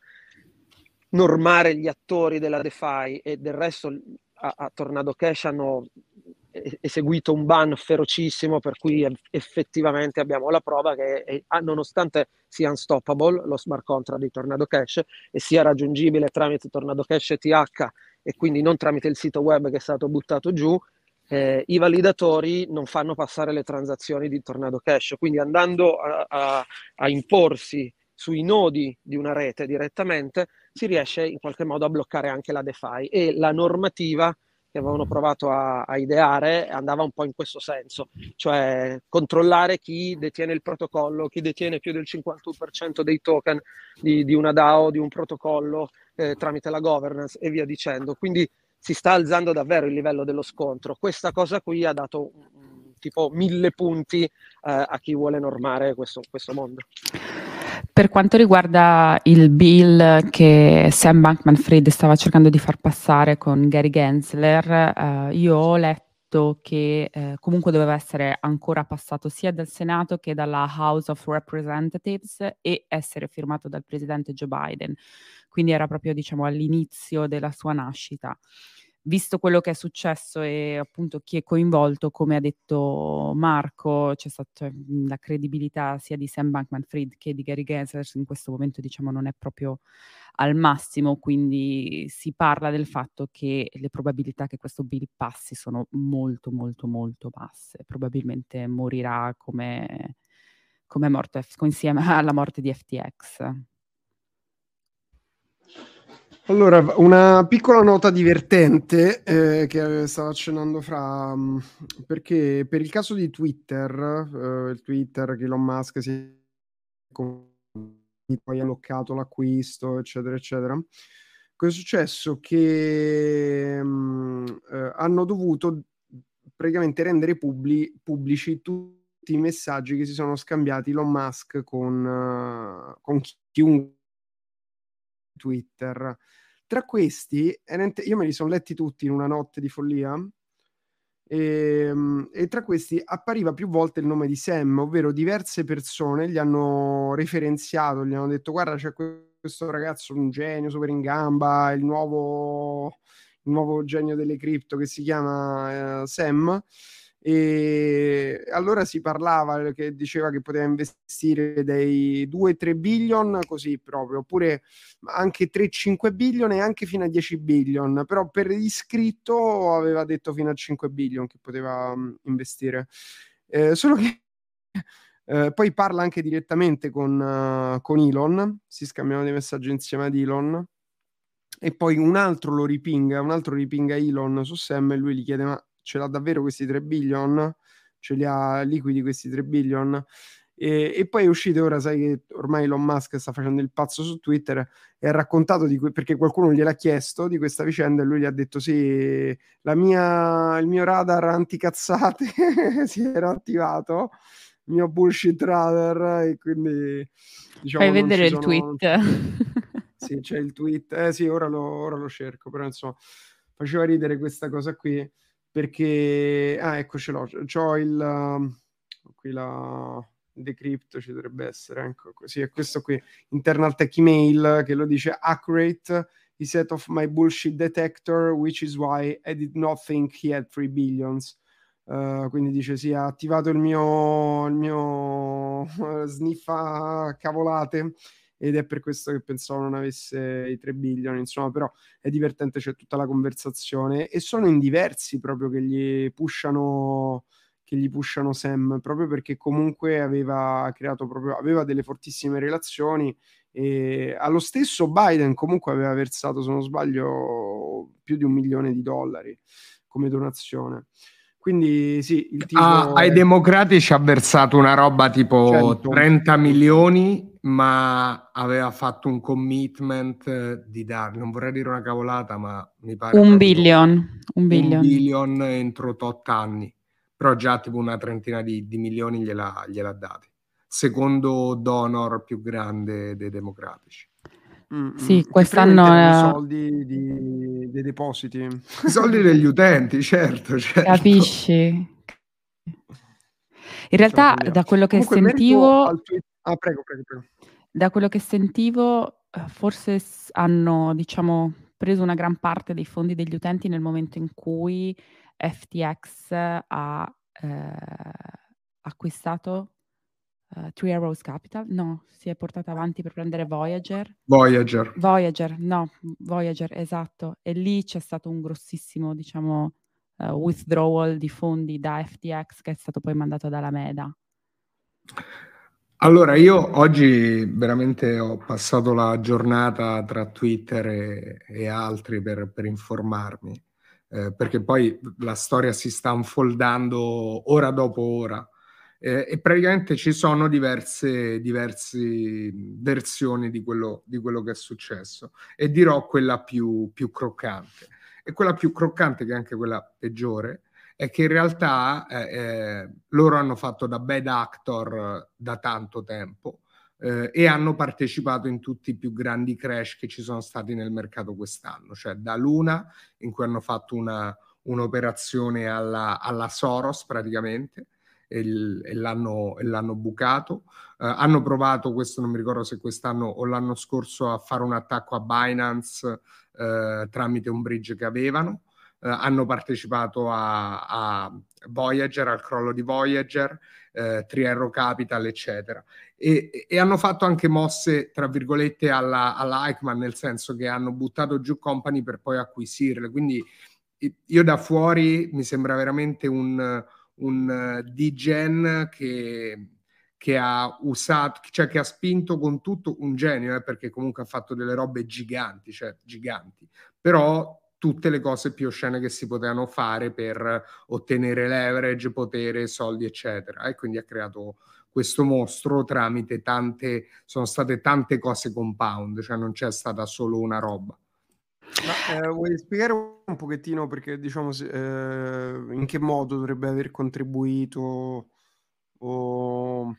normare gli attori della DeFi e del resto a, a Tornado Cash hanno eseguito un ban ferocissimo per cui effettivamente abbiamo la prova che è, nonostante sia unstoppable lo smart contract di Tornado Cash e sia raggiungibile tramite Tornado Cash ETH e quindi non tramite il sito web che è stato buttato giù, eh, i validatori non fanno passare le transazioni di Tornado Cash, quindi andando a, a, a imporsi sui nodi di una rete direttamente si riesce in qualche modo a bloccare anche la DeFi e la normativa che avevano provato a, a, ideare andava un po' in questo senso, cioè controllare chi detiene il protocollo, chi detiene più del 51% dei token di, di una DAO, di un protocollo eh, tramite la governance e via dicendo. Quindi si sta alzando davvero il livello dello scontro. Questa cosa qui ha dato tipo mille punti eh, a chi vuole normare questo, questo mondo. Per quanto riguarda il bill che Sam Bankman-Fried stava cercando di far passare con Gary Gensler, eh, io ho letto che eh, comunque doveva essere ancora passato sia dal Senato che dalla House of Representatives e essere firmato dal presidente Joe Biden. Quindi era proprio diciamo all'inizio della sua nascita visto quello che è successo e appunto chi è coinvolto, come ha detto Marco, c'è stata mhmm, la credibilità sia di Sam Bankman-Fried che di Gary Gensler in questo momento diciamo non è proprio al massimo, quindi si parla del fatto che le probabilità che questo bill passi sono molto molto molto basse, probabilmente morirà come, come morto insieme alla morte di FTX. Allora, una piccola nota divertente eh, che stavo accennando fra, mm, perché per il caso di Twitter, eh, il Twitter che Elon Musk si è poi ha bloccato l'acquisto, eccetera, eccetera. Cosa è successo? Che mh, mm, eh, hanno dovuto praticamente rendere pubblici, pubblici tutti i messaggi che si sono scambiati Elon Musk con, uh, con chiunque Twitter. Tra questi, io me li sono letti tutti in una notte di follia, e, ehm, e, tra questi appariva più volte il nome di Sam, ovvero diverse persone gli hanno referenziato, gli hanno detto guarda c'è questo ragazzo, un genio super in gamba, il nuovo, il nuovo genio delle cripto che si chiama uh, Sam e allora si parlava che diceva che poteva investire dei 2-3 billion così proprio, oppure anche 3-5 billion e anche fino a 10 billion, però per iscritto aveva detto fino a 5 billion che poteva um, investire. Eh, solo che eh, poi parla anche direttamente con, uh, con Elon, si scambiano dei messaggi insieme ad Elon e poi un altro lo ripinga, un altro ripinga Elon su Sam e lui gli chiede ma ce l'ha davvero questi 3 billion? Ce li ha liquidi questi 3 billion? E, e, poi è uscito ora, sai che ormai Elon Musk sta facendo il pazzo su Twitter e ha raccontato di que- perché qualcuno gliel'ha chiesto di questa vicenda e lui gli ha detto sì, mia, il mio radar anticazzate si era attivato, il mio bullshit radar e quindi diciamo, Fai vedere il sono... tweet. sì, c'è il tweet, eh sì, ora lo, ora lo cerco, però insomma faceva ridere questa cosa qui perché ah ecco ce l'ho. C'ho il uh, qui la decrypt ci dovrebbe essere ecco così è questo qui internal tech email che lo dice accurate he set off my bullshit detector which is why I did not think he had 3 billions. Uh, quindi dice sì ha attivato il mio il mio sniffa cavolate ed è per questo che pensavo non avesse i 3 billion, insomma, però è divertente, c'è tutta la conversazione e sono in diversi proprio che gli pushano che gli pushano Sam proprio perché comunque aveva creato proprio aveva delle fortissime relazioni e allo stesso Biden comunque aveva versato se non sbaglio più di un milione di dollari come donazione quindi sì, il tipo ah, ai democratici ha versato una roba tipo 100. 30 milioni, ma aveva fatto un commitment di dare, non vorrei dire una cavolata, ma mi pare... Un billion. Un billion. Un billion entro tot anni, però già tipo una trentina di, di milioni gliela, gliela dati. Secondo donor più grande dei democratici. Mm, sì, mm. quest'anno... I soldi di, dei depositi. I soldi degli utenti, certo, certo. Capisci? In realtà, da quello che Comunque, sentivo... Tweet... Ah, prego, prego, prego. Da quello che sentivo, eh, forse hanno, diciamo, preso una gran parte dei fondi degli utenti nel momento in cui FTX ha eh, acquistato uh, Three Arrows Capital, no, si è portata avanti per prendere Voyager. Voyager. Voyager, no, Voyager, esatto. E lì c'è stato un grossissimo, diciamo, uh, withdrawal di fondi da FTX che è stato poi mandato dalla Meda. Allora, io oggi veramente ho passato la giornata tra Twitter e, e altri per, per informarmi, eh, perché poi la storia si sta unfoldando ora dopo ora eh, e praticamente ci sono diverse, diverse versioni di quello, di quello, che è successo e dirò quella più, più croccante. E quella più croccante, che è anche quella peggiore, è che in realtà eh, eh, loro hanno fatto da bad actor da tanto tempo eh, e hanno partecipato in tutti i più grandi crash che ci sono stati nel mercato quest'anno, cioè da Luna in cui hanno fatto una, un'operazione alla, alla Soros praticamente e, il, e, l'hanno, e l'hanno, bucato. Uh, hanno provato, questo non mi ricordo se quest'anno o l'anno scorso, a fare un attacco a Binance uh, tramite un bridge che avevano. Uh, hanno partecipato a, a, Voyager, al crollo di Voyager, Triero Capital, eccetera. E, e, hanno fatto anche mosse, tra virgolette, alla, alla Eichmann, nel senso che hanno buttato giù company per poi acquisirle. Quindi io da fuori mi sembra veramente un, un uh, D-Gen che, che, ha usato, cioè che ha spinto con tutto un genio, eh, perché comunque ha fatto delle robe giganti, cioè giganti, però tutte le cose più oscene che si potevano fare per ottenere leverage, potere, soldi, eccetera. E quindi ha creato questo mostro tramite tante, sono state tante cose compound, cioè non c'è stata solo una roba. Ma, eh, vuoi spiegare un pochettino perché diciamo se, eh, in che modo dovrebbe aver contribuito o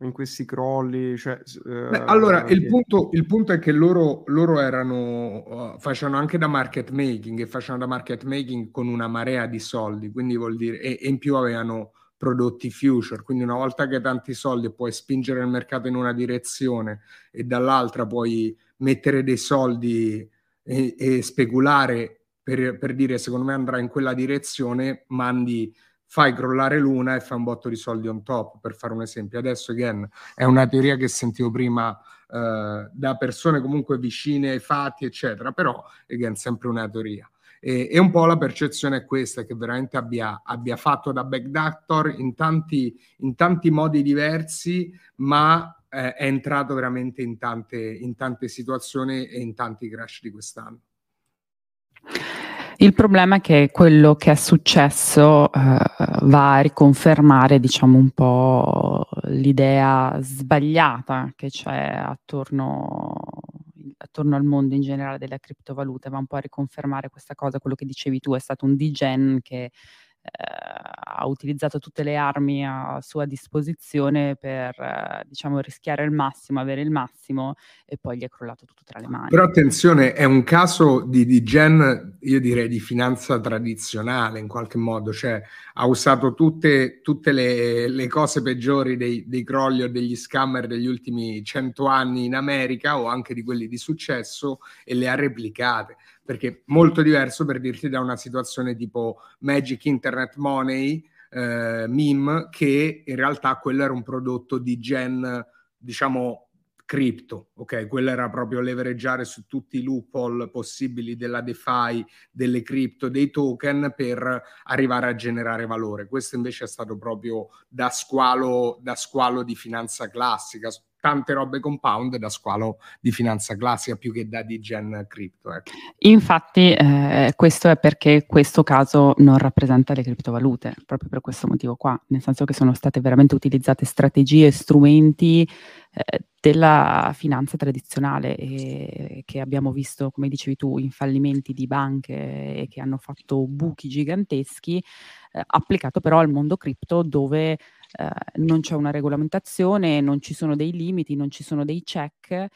in questi crolli? Cioè, eh, Beh, allora, il punto, il punto, è che loro, loro erano, uh, facevano anche da market making e facevano da market making con una marea di soldi, quindi vuol dire, e, e in più avevano prodotti future, quindi una volta che hai tanti soldi puoi spingere il mercato in una direzione e dall'altra puoi mettere dei soldi e, e speculare per, per, dire secondo me andrà in quella direzione, mandi, fai crollare l'una e fai un botto di soldi on top, per fare un esempio. Adesso, again, è una teoria che sentivo prima eh, da persone comunque vicine ai fatti, eccetera, però, again, sempre una teoria. E, e, un po' la percezione è questa, che veramente abbia, abbia fatto da backdactor in tanti, in tanti modi diversi, ma eh, è entrato veramente in tante, in tante situazioni e in tanti crash di quest'anno. Il problema è che quello che è successo eh, va a riconfermare, diciamo, un po' l'idea sbagliata che c'è attorno, attorno al mondo in generale delle criptovalute, va un po' a riconfermare questa cosa, quello che dicevi tu, è stato un degen che ha utilizzato tutte le armi a sua disposizione per, diciamo, rischiare il massimo, avere il massimo e poi gli è crollato tutto tra le mani. Però attenzione, è un caso di, di gen, io direi di finanza tradizionale in qualche modo, cioè ha usato tutte, tutte le, le, cose peggiori dei, dei crolli o degli scammer degli ultimi cento anni in America o anche di quelli di successo e le ha replicate perché molto diverso per dirti da una situazione tipo Magic Internet Money, eh, meme, che in realtà quello era un prodotto di gen, diciamo, cripto, ok? Quello era proprio levereggiare su tutti i loophole possibili della DeFi, delle cripto, dei token per arrivare a generare valore. Questo invece è stato proprio da squalo, da squalo di finanza classica, tante robe compound da squalo di finanza classica più che da digen crypto. Ecco. Infatti eh, questo è perché questo caso non rappresenta le criptovalute, proprio per questo motivo qua, nel senso che sono state veramente utilizzate strategie e strumenti eh, della finanza tradizionale e che abbiamo visto, come dicevi tu, in fallimenti di banche che hanno fatto buchi giganteschi, eh, applicato però al mondo cripto dove eh, non c'è una regolamentazione, non ci sono dei limiti, non ci sono dei check eh,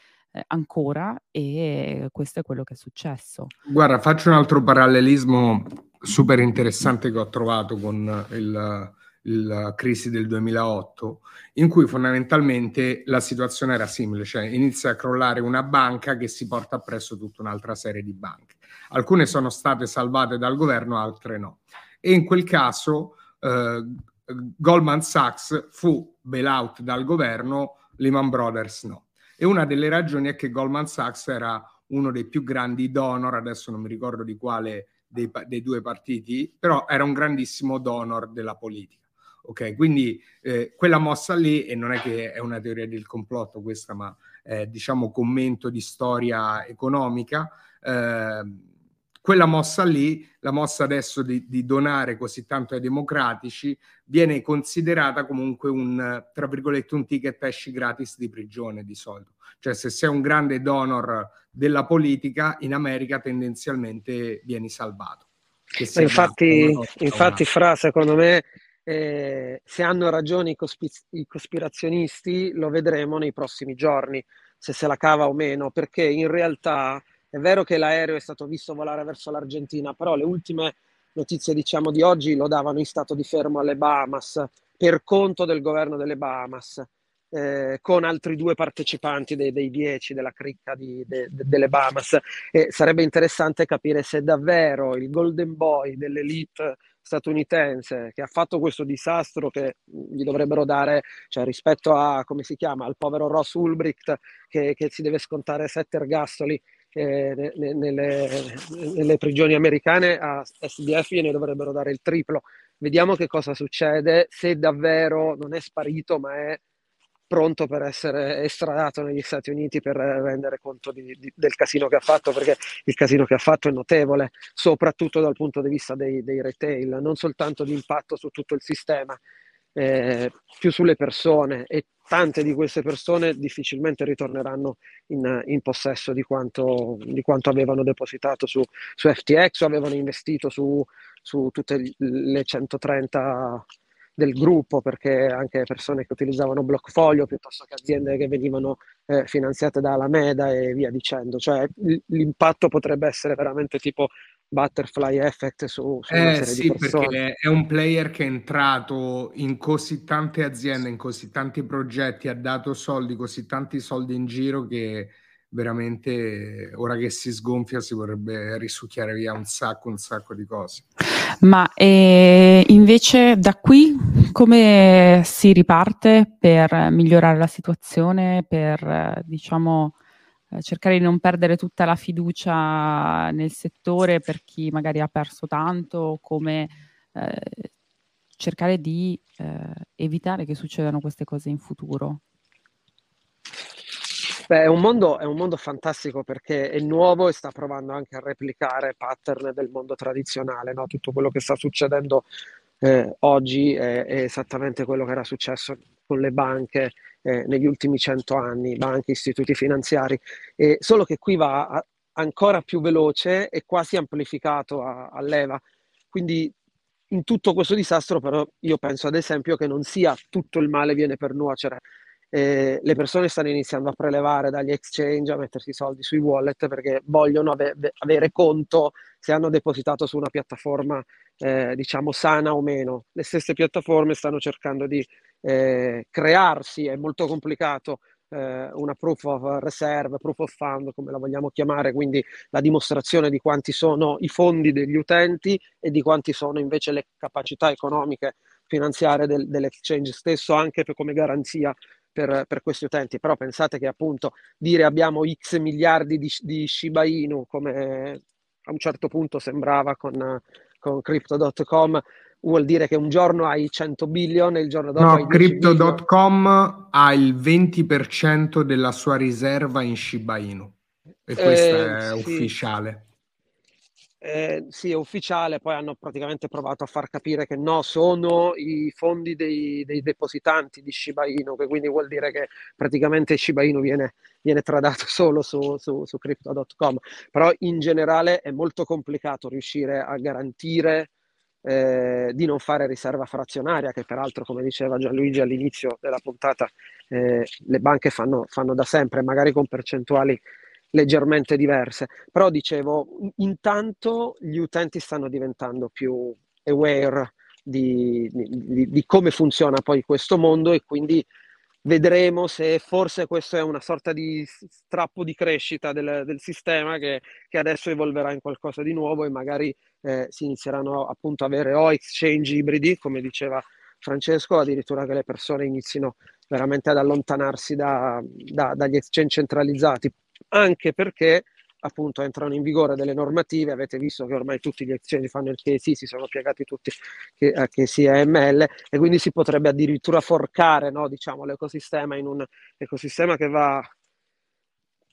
ancora e questo è quello che è successo. Guarda, faccio un altro parallelismo super interessante che ho trovato con il, la crisi del 2008, in cui fondamentalmente la situazione era simile, cioè inizia a crollare una banca che si porta appresso tutta un'altra serie di banche. Alcune sono state salvate dal governo, altre no. E in quel caso eh, Goldman Sachs fu bailout dal governo, Lehman Brothers no. E una delle ragioni è che Goldman Sachs era uno dei più grandi donor, adesso non mi ricordo di quale dei, dei due partiti, però era un grandissimo donor della politica. Ok, quindi eh, quella mossa lì, e non è che è una teoria del complotto questa, ma è diciamo commento di storia economica, eh, quella mossa lì, la mossa adesso di, di, donare così tanto ai democratici, viene considerata comunque un, tra virgolette, un ticket esci gratis di prigione di solito. Cioè se sei un grande donor della politica, in America tendenzialmente vieni salvato. Infatti, infatti Fra, secondo me, eh, se hanno ragione i, cospi- i cospirazionisti, lo vedremo nei prossimi giorni, se se la cava o meno, perché in realtà è vero che l'aereo è stato visto volare verso l'Argentina, però le ultime notizie diciamo di oggi lo davano in stato di fermo alle Bahamas per conto del governo delle Bahamas. Eh, con altri due partecipanti dei, dei dieci della cricca di, de, de, delle Bahamas. E sarebbe interessante capire se davvero il Golden Boy dell'elite statunitense che ha fatto questo disastro che gli dovrebbero dare, cioè rispetto a, come si chiama, al povero Ross Ulbricht che, che si deve scontare sette ergastoli eh, nelle, nelle, prigioni americane, a SDF gliene dovrebbero dare il triplo. Vediamo che cosa succede, se davvero non è sparito ma è pronto per essere estradato negli Stati Uniti per rendere conto di, di, del casino che ha fatto, perché il casino che ha fatto è notevole, soprattutto dal punto di vista dei, dei retail, non soltanto di impatto su tutto il sistema, eh, più sulle persone e tante di queste persone difficilmente ritorneranno in, in possesso di quanto, di quanto, avevano depositato su, su, FTX o avevano investito su, su tutte le 130 del gruppo, perché anche persone che utilizzavano Blockfolio piuttosto che aziende che venivano eh, finanziate da Alameda e via dicendo. Cioè l'impatto potrebbe essere veramente tipo butterfly effect su, su eh, sì, perché è un player che è entrato in così tante aziende, in così tanti progetti, ha dato soldi, così tanti soldi in giro che veramente ora che si sgonfia si vorrebbe risucchiare via un sacco, un sacco di cose. Ma eh, invece da qui come si riparte per migliorare la situazione, per diciamo eh, cercare di non perdere tutta la fiducia nel settore per chi magari ha perso tanto, come eh, cercare di eh, evitare che succedano queste cose in futuro? Beh, è un, mondo, è un mondo fantastico perché è nuovo e sta provando anche a replicare pattern del mondo tradizionale, no? tutto quello che sta succedendo eh, oggi è, è, esattamente quello che era successo con le banche eh, negli ultimi cento anni, banche, istituti finanziari, e solo che qui va a, ancora più veloce e quasi amplificato a, a leva. Quindi in tutto questo disastro però io penso ad esempio che non sia tutto il male viene per nuocere, eh, le persone stanno iniziando a prelevare dagli exchange, a mettersi i soldi sui wallet perché vogliono ave- avere conto se hanno depositato su una piattaforma, eh, diciamo, sana o meno. Le stesse piattaforme stanno cercando di eh, crearsi, è molto complicato, eh, una proof of reserve, proof of fund, come la vogliamo chiamare, quindi la dimostrazione di quanti sono i fondi degli utenti e di quanti sono invece le capacità economiche finanziarie del, dell'exchange stesso, anche per, come garanzia per, per, questi utenti, però pensate che appunto dire abbiamo x miliardi di, di Shiba Inu, come a un certo punto sembrava con, con Crypto.com, vuol dire che un giorno hai 100 billion e il giorno dopo no, Crypto.com ha il 20% della sua riserva in Shiba Inu e questo eh, è sì. ufficiale. Eh, sì, è ufficiale, poi hanno praticamente provato a far capire che no, sono i fondi dei, dei depositanti di Shiba Inu, che quindi vuol dire che praticamente Shiba Inu viene, viene tradato solo su, su, su crypto.com, però in generale è molto complicato riuscire a garantire eh, di non fare riserva frazionaria, che peraltro, come diceva Gianluigi all'inizio della puntata, eh, le banche fanno, fanno da sempre, magari con percentuali leggermente diverse. Però dicevo, intanto gli utenti stanno diventando più aware di, di, di, come funziona poi questo mondo e quindi vedremo se forse questo è una sorta di strappo di crescita del, del sistema che, che, adesso evolverà in qualcosa di nuovo e magari eh, si inizieranno appunto a avere o exchange ibridi, come diceva Francesco, addirittura che le persone inizino veramente ad allontanarsi da, da, dagli exchange centralizzati, anche perché appunto entrano in vigore delle normative, avete visto che ormai tutti gli exchange fanno il KC, si sono piegati tutti a KCML e quindi si potrebbe addirittura forcare no, diciamo, l'ecosistema in un ecosistema che va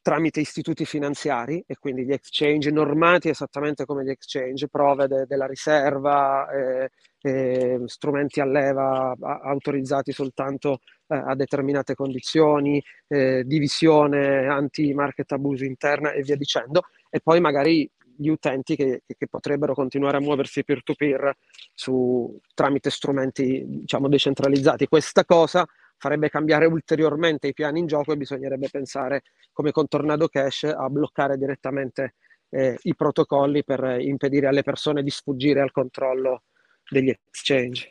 tramite istituti finanziari e quindi gli exchange normati esattamente come gli exchange, prove de- della riserva, eh, eh, strumenti a leva a- autorizzati soltanto eh, a determinate condizioni, eh, divisione anti-market abuso interna e via dicendo, e poi magari gli utenti che, che potrebbero continuare a muoversi peer-to-peer su, tramite strumenti diciamo decentralizzati. Questa cosa farebbe cambiare ulteriormente i piani in gioco e bisognerebbe pensare come con Tornado Cash a bloccare direttamente eh, i protocolli per impedire alle persone di sfuggire al controllo degli exchange.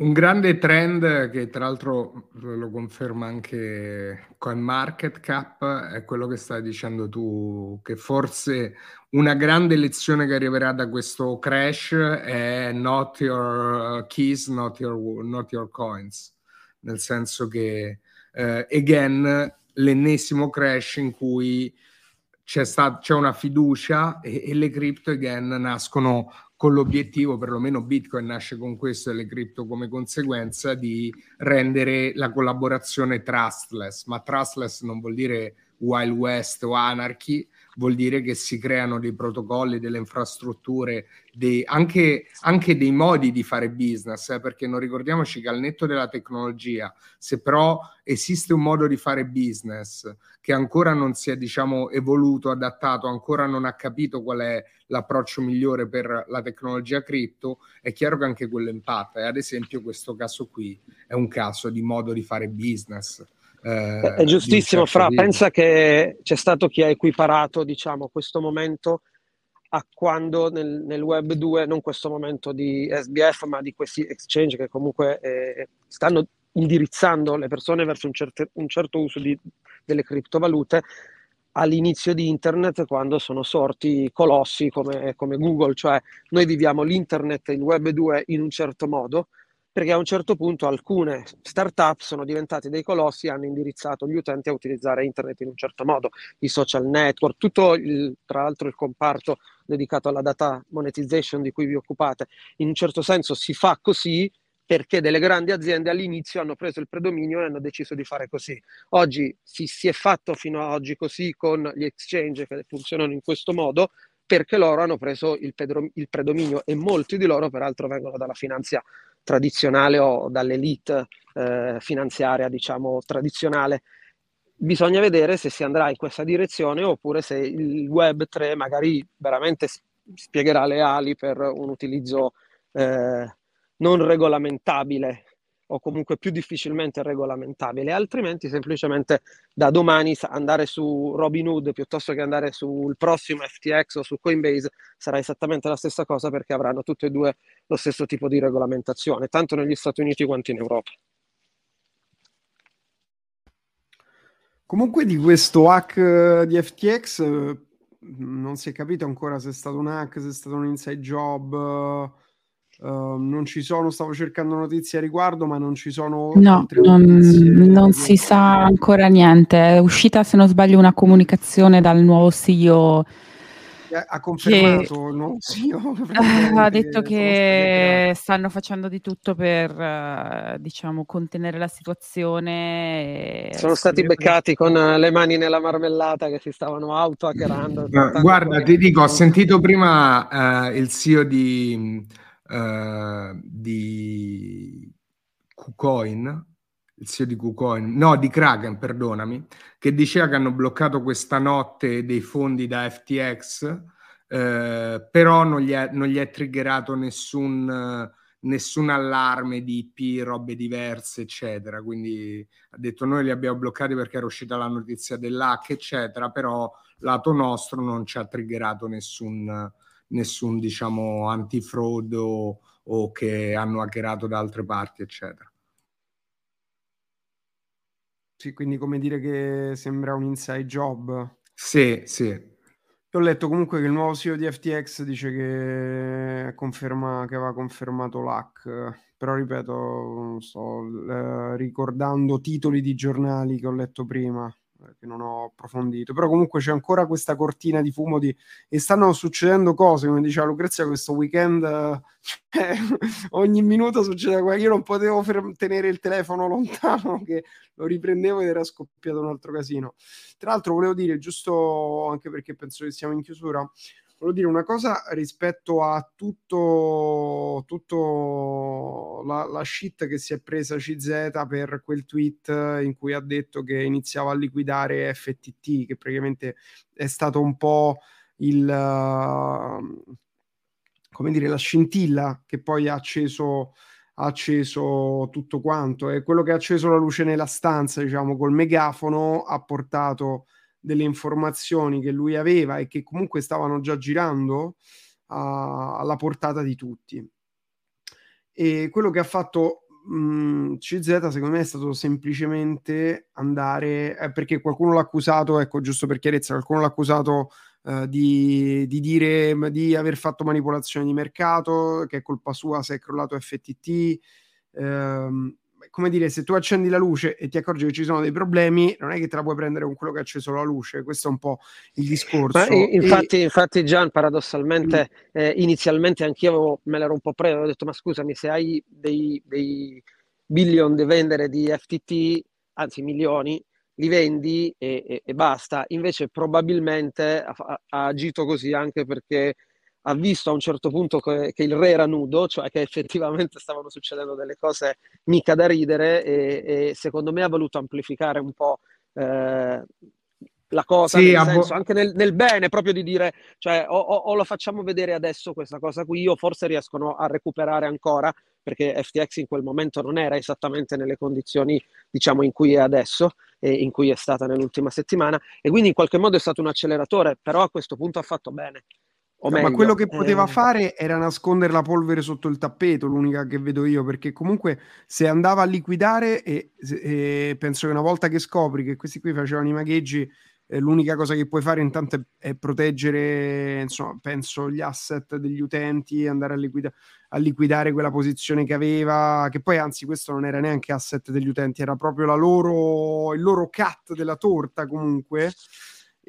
Un grande trend che tra l'altro lo conferma anche CoinMarketCap è quello che stai dicendo tu, che forse una grande lezione che arriverà da questo crash è not your keys, not your, not your coins, nel senso che, eh, again, l'ennesimo crash in cui c'è, sta, c'è una fiducia e, e le crypto, again, nascono con l'obiettivo, perlomeno Bitcoin nasce con questo e le cripto come conseguenza, di rendere la collaborazione trustless, ma trustless non vuol dire Wild West o anarchy, vuol dire che si creano dei protocolli, delle infrastrutture, dei, anche, anche, dei modi di fare business, eh, perché non ricordiamoci che al netto della tecnologia, se però esiste un modo di fare business che ancora non si è diciamo, evoluto, adattato, ancora non ha capito qual è l'approccio migliore per la tecnologia cripto, è chiaro che anche quello impatta. E ad esempio questo caso qui è un caso di modo di fare business. Eh, è giustissimo, Fra, di... pensa che c'è stato chi ha equiparato diciamo, questo momento a quando nel, nel, web 2, non questo momento di SBF, ma di questi exchange che comunque eh, stanno indirizzando le persone verso un, certe, un certo uso di, delle criptovalute all'inizio di internet quando sono sorti colossi come, come Google, cioè noi viviamo l'internet, il web 2 in un certo modo, perché a un certo punto alcune startup sono diventate dei colossi e hanno indirizzato gli utenti a utilizzare internet in un certo modo, i social network, tutto il, tra l'altro il comparto dedicato alla data monetization di cui vi occupate, in un certo senso si fa così perché delle grandi aziende all'inizio hanno preso il predominio e hanno deciso di fare così. Oggi si, si è fatto fino ad oggi così con gli exchange che funzionano in questo modo, perché loro hanno preso il, pedro, il, predominio e molti di loro peraltro vengono dalla finanza tradizionale o dall'elite eh, finanziaria, diciamo, tradizionale. Bisogna vedere se si andrà in questa direzione oppure se il Web 3 magari veramente spiegherà le ali per un utilizzo eh, non regolamentabile o comunque più difficilmente regolamentabile, altrimenti semplicemente da domani andare su Robinhood piuttosto che andare sul prossimo FTX o su Coinbase sarà esattamente la stessa cosa perché avranno tutte e due lo stesso tipo di regolamentazione, tanto negli Stati Uniti quanto in Europa. Comunque di questo hack eh, di FTX eh, non si è capito ancora se è stato un hack, se è stato un inside job Uh, non ci sono, stavo cercando notizie a riguardo, ma non ci sono. No, non, non si sa ancora niente. È uscita, se non sbaglio, una comunicazione dal nuovo CEO. Ha confermato che, il nuovo CEO. ha detto che stanno facendo di tutto per uh, diciamo contenere la situazione. Sono stati beccati con le mani nella marmellata che si stavano auto-hackerando. Guarda, ti dico, ho sentito prima uh, il CEO di uh, di KuCoin, il CEO di KuCoin, no, di Kraken, perdonami, che diceva che hanno bloccato questa notte dei fondi da FTX, eh, però non gli, è, non gli è triggerato nessun, nessun allarme di IP, robe diverse, eccetera. Quindi ha detto noi li abbiamo bloccati perché era uscita la notizia dell'hack, eccetera, però lato nostro non ci ha triggerato nessun, nessun diciamo anti-fraud o, o che hanno hackerato da altre parti, eccetera. Sì, quindi come dire che sembra un inside job. Sì, sì. Io ho letto comunque che il nuovo CEO di FTX dice che, conferma, che aveva confermato l'hack, però ripeto, sto eh, ricordando titoli di giornali che ho letto prima che non ho approfondito, però comunque c'è ancora questa cortina di fumo di... e stanno succedendo cose, come diceva Lucrezia, questo weekend cioè, ogni minuto succede qualcosa, io non potevo fer- tenere il telefono lontano che lo riprendevo ed era scoppiato un altro casino. Tra l'altro volevo dire, giusto anche perché penso che siamo in chiusura, volevo dire una cosa rispetto a tutto, tutto la, la, shit che si è presa CZ per quel tweet in cui ha detto che iniziava a liquidare FTT, che praticamente è stato un po' il uh, come dire la scintilla che poi ha acceso ha acceso tutto quanto. E quello che ha acceso la luce nella stanza diciamo col megafono ha portato delle informazioni che lui aveva e che comunque stavano già girando a, alla portata di tutti. E quello che ha fatto mh, mm, CZ secondo me è stato semplicemente andare, eh, perché qualcuno l'ha accusato, ecco giusto per chiarezza, qualcuno l'ha accusato eh, di, di, dire di aver fatto manipolazione di mercato, che è colpa sua se è crollato FTT. Ehm, come dire, se tu accendi la luce e ti accorgi che ci sono dei problemi, non è che te la puoi prendere con quello che ha acceso la luce. Questo è un po' il discorso. Ma infatti, e... infatti, Gian, paradossalmente, mm. eh, inizialmente anch'io avevo, me l'ero un po' preso, ho detto, ma scusami, se hai dei, dei billion da vendere di FTT, anzi milioni, li vendi e, e, e basta. Invece probabilmente ha, ha, agito così anche perché ha visto a un certo punto che, che, il re era nudo, cioè che effettivamente stavano succedendo delle cose mica da ridere e, e secondo me ha voluto amplificare un po' eh, la cosa, sì, nel senso, anche nel, nel, bene, proprio di dire, cioè, o, o, o, lo facciamo vedere adesso questa cosa qui, o forse riescono a recuperare ancora, perché FTX in quel momento non era esattamente nelle condizioni, diciamo, in cui è adesso, e in cui è stata nell'ultima settimana, e quindi in qualche modo è stato un acceleratore, però a questo punto ha fatto bene. No, meglio, ma quello che poteva eh... fare era nascondere la polvere sotto il tappeto, l'unica che vedo io, perché comunque se andava a liquidare e, e penso che una volta che scopri che questi qui facevano i magheggi, eh, l'unica cosa che puoi fare intanto è, è, proteggere, insomma, penso gli asset degli utenti, andare a, liquida- a liquidare quella posizione che aveva, che poi anzi questo non era neanche asset degli utenti, era proprio la loro, il loro cut della torta comunque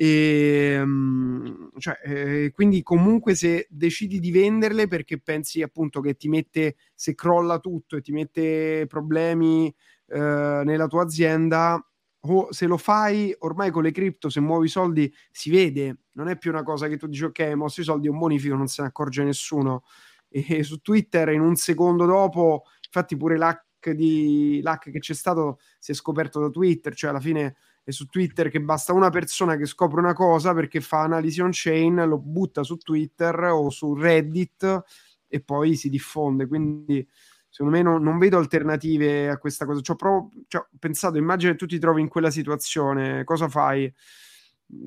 e, ehm, cioè, eh, quindi comunque se decidi di venderle perché pensi appunto che ti mette, se crolla tutto e ti mette problemi eh, nella tua azienda, o se lo fai ormai con le cripto, se muovi soldi si vede, non è più una cosa che tu dici ok, ho mosso i soldi, è un bonifico, non se ne accorge nessuno. E su Twitter in un secondo dopo, infatti pure l'hack, di, l'hack che c'è stato si è scoperto da Twitter, cioè alla fine e su Twitter che basta una persona che scopre una cosa perché fa analisi on chain, lo butta su Twitter o su Reddit e poi si diffonde. Quindi secondo me non, non vedo alternative a questa cosa. Ci ho, cioè, pensato, immagina che tu ti trovi in quella situazione, cosa fai?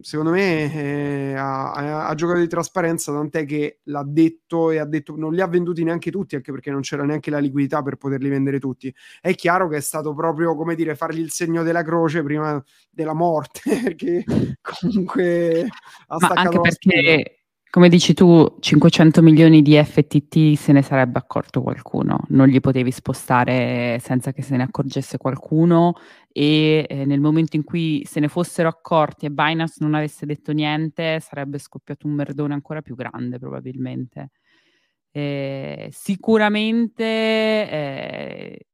Secondo me eh, ha, ha, giocato di trasparenza, tant'è che l'ha detto e ha detto non li ha venduti neanche tutti, anche perché non c'era neanche la liquidità per poterli vendere tutti. È chiaro che è stato proprio come dire fargli il segno della croce prima della morte, perché comunque ha staccato Ma anche perché come dici tu, 500 milioni di FTT se ne sarebbe accorto qualcuno, non li potevi spostare senza che se ne accorgesse qualcuno e eh, nel momento in cui se ne fossero accorti e Binance non avesse detto niente sarebbe scoppiato un merdone ancora più grande probabilmente. Eh, sicuramente eh,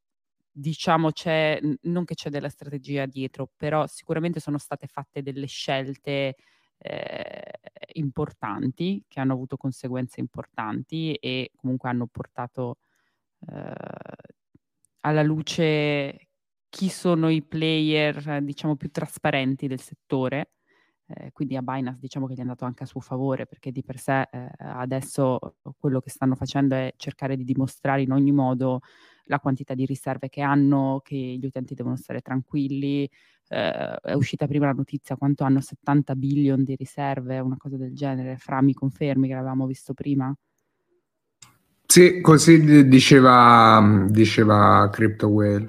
diciamo c'è, non che c'è della strategia dietro, però sicuramente sono state fatte delle scelte eh, importanti, che hanno avuto conseguenze importanti e comunque hanno portato eh, alla luce chi sono i player, diciamo, più trasparenti del settore. Eh, quindi a Binance diciamo che gli è andato anche a suo favore perché di per sé eh, adesso quello che stanno facendo è cercare di dimostrare in ogni modo la quantità di riserve che hanno, che gli utenti devono stare tranquilli, eh, è uscita prima la notizia quanto hanno 70 billion di riserve, una cosa del genere. Fra, mi confermi che l'avevamo visto prima? Sì, così diceva, diceva Crypto Whale.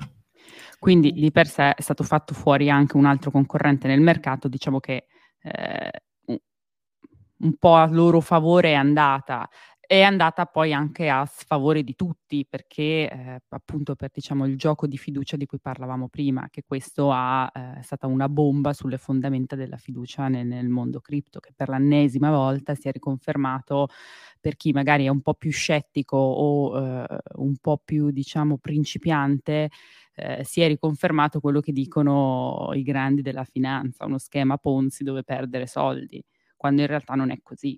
Quindi di per sé è stato fatto fuori anche un altro concorrente nel mercato, diciamo che eh, un po' a loro favore è andata è andata poi anche a sfavore di tutti, perché eh, appunto per diciamo, il gioco di fiducia di cui parlavamo prima, che questo ha, eh, è stata una bomba sulle fondamenta della fiducia nel, nel, mondo cripto, che per l'ennesima volta si è riconfermato per chi magari è un po' più scettico o eh, un po' più diciamo principiante, eh, si è riconfermato quello che dicono i grandi della finanza, uno schema Ponzi dove perdere soldi, quando in realtà non è così.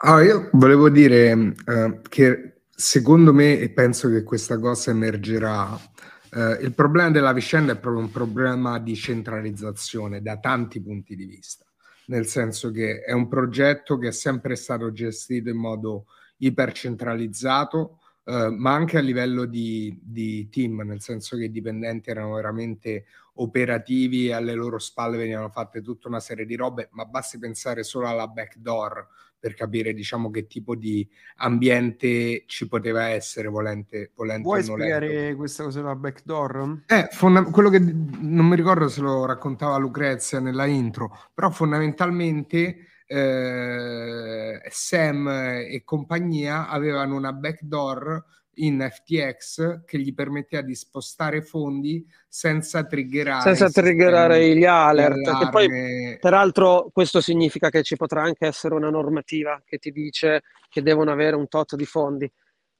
Ah, io volevo dire uh, che secondo me, e penso che questa cosa emergerà, uh, il problema della vicenda è proprio un problema di centralizzazione da tanti punti di vista, nel senso che è un progetto che è sempre stato gestito in modo ipercentralizzato, Uh, ma anche a livello di, di, team, nel senso che i dipendenti erano veramente operativi, alle loro spalle venivano fatte tutta una serie di robe, ma basti pensare solo alla backdoor per capire diciamo che tipo di ambiente ci poteva essere volente, volente Vuoi spiegare questa cosa della backdoor? Eh, fonda- quello che non mi ricordo se lo raccontava Lucrezia nella intro, però fondamentalmente eh, Sam e compagnia avevano una backdoor in FTX che gli permetteva di spostare fondi senza triggerare, senza triggerare gli alert. Che poi, peraltro, questo significa che ci potrà anche essere una normativa che ti dice che devono avere un tot di fondi.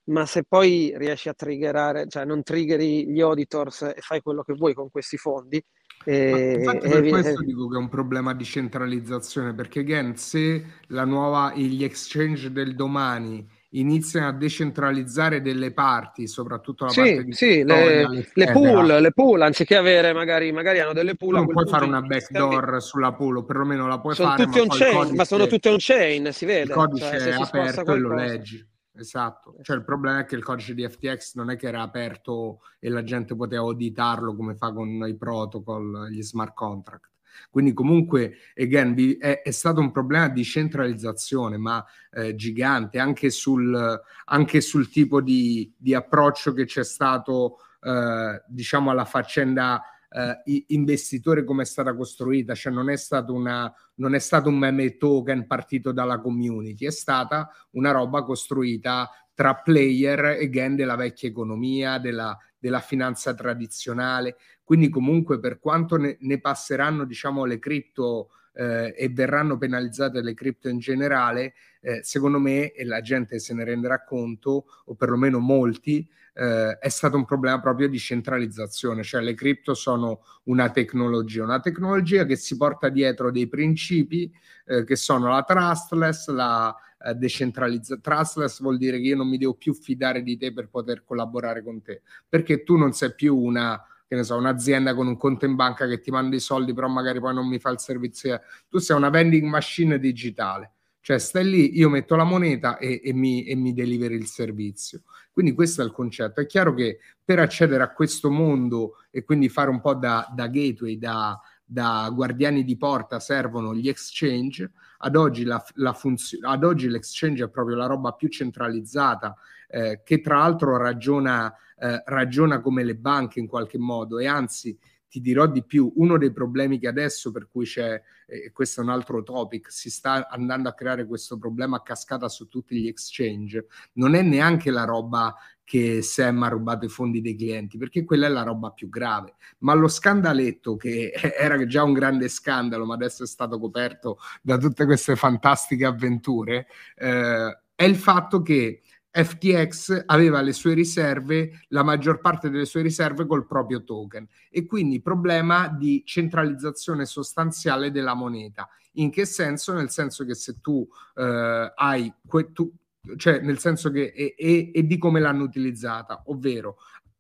Ma se poi riesci a triggerare, cioè non triggeri gli auditors e fai quello che vuoi con questi fondi, e, infatti per e, questo e... dico che è un problema di centralizzazione, perché again, se la nuova, gli exchange del domani iniziano a decentralizzare delle parti, soprattutto la sì, parte di sì, le, le, pool, le pool, anziché avere magari, magari hanno delle pool. Non puoi fare una backdoor sulla pool, o perlomeno la puoi sono fare. Ma, chain, codice, ma sono tutte on chain, si vede. Il codice cioè, è aperto e lo leggi. Esatto, cioè il problema è che il codice di FTX non è che era aperto e la gente poteva auditarlo come fa con i protocol, gli smart contract. Quindi comunque, again, è, è stato un problema di centralizzazione, ma eh, gigante, anche sul, anche sul tipo di, di, approccio che c'è stato, eh, diciamo, alla faccenda eh, investitore come è stata costruita, cioè non è, stato una, non è stato un meme token partito dalla community, è stata una roba costruita tra player, again, della vecchia economia, della, della finanza tradizionale. Quindi comunque per quanto ne, ne passeranno diciamo le cripto eh, e verranno penalizzate le cripto in generale, eh, secondo me, e la gente se ne renderà conto, o perlomeno molti, eh, è stato un problema proprio di centralizzazione, cioè le cripto sono una tecnologia, una tecnologia che si porta dietro dei principi eh, che sono la trustless, la eh, decentralizzazione. Trustless vuol dire che io non mi devo più fidare di te per poter collaborare con te, perché tu non sei più una che ne so, un'azienda con un conto in banca che ti manda i soldi, però magari poi non mi fa il servizio. Tu sei una vending machine digitale, cioè stai lì, io metto la moneta e, e, mi, e mi deliveri il servizio. Quindi questo è il concetto. È chiaro che per accedere a questo mondo e quindi fare un po' da, da gateway, da, da guardiani di porta servono gli exchange. Ad oggi, la, la funzio- ad oggi l'exchange è proprio la roba più centralizzata, eh, che tra l'altro ragiona eh, ragiona come le banche in qualche modo. E anzi ti dirò di più, uno dei problemi che adesso per cui c'è, e questo è un altro topic, si sta andando a creare questo problema a cascata su tutti gli exchange, non è neanche la roba che Sam ha rubato i fondi dei clienti, perché quella è la roba più grave. Ma lo scandaletto, che era già un grande scandalo, ma adesso è stato coperto da tutte queste fantastiche avventure, eh, è il fatto che FTX aveva le sue riserve, la maggior parte delle sue riserve col proprio token e quindi problema di centralizzazione sostanziale della moneta. In che senso? Nel senso che se tu eh, hai, que- tu, cioè nel senso che e, e, e di come l'hanno utilizzata, ovvero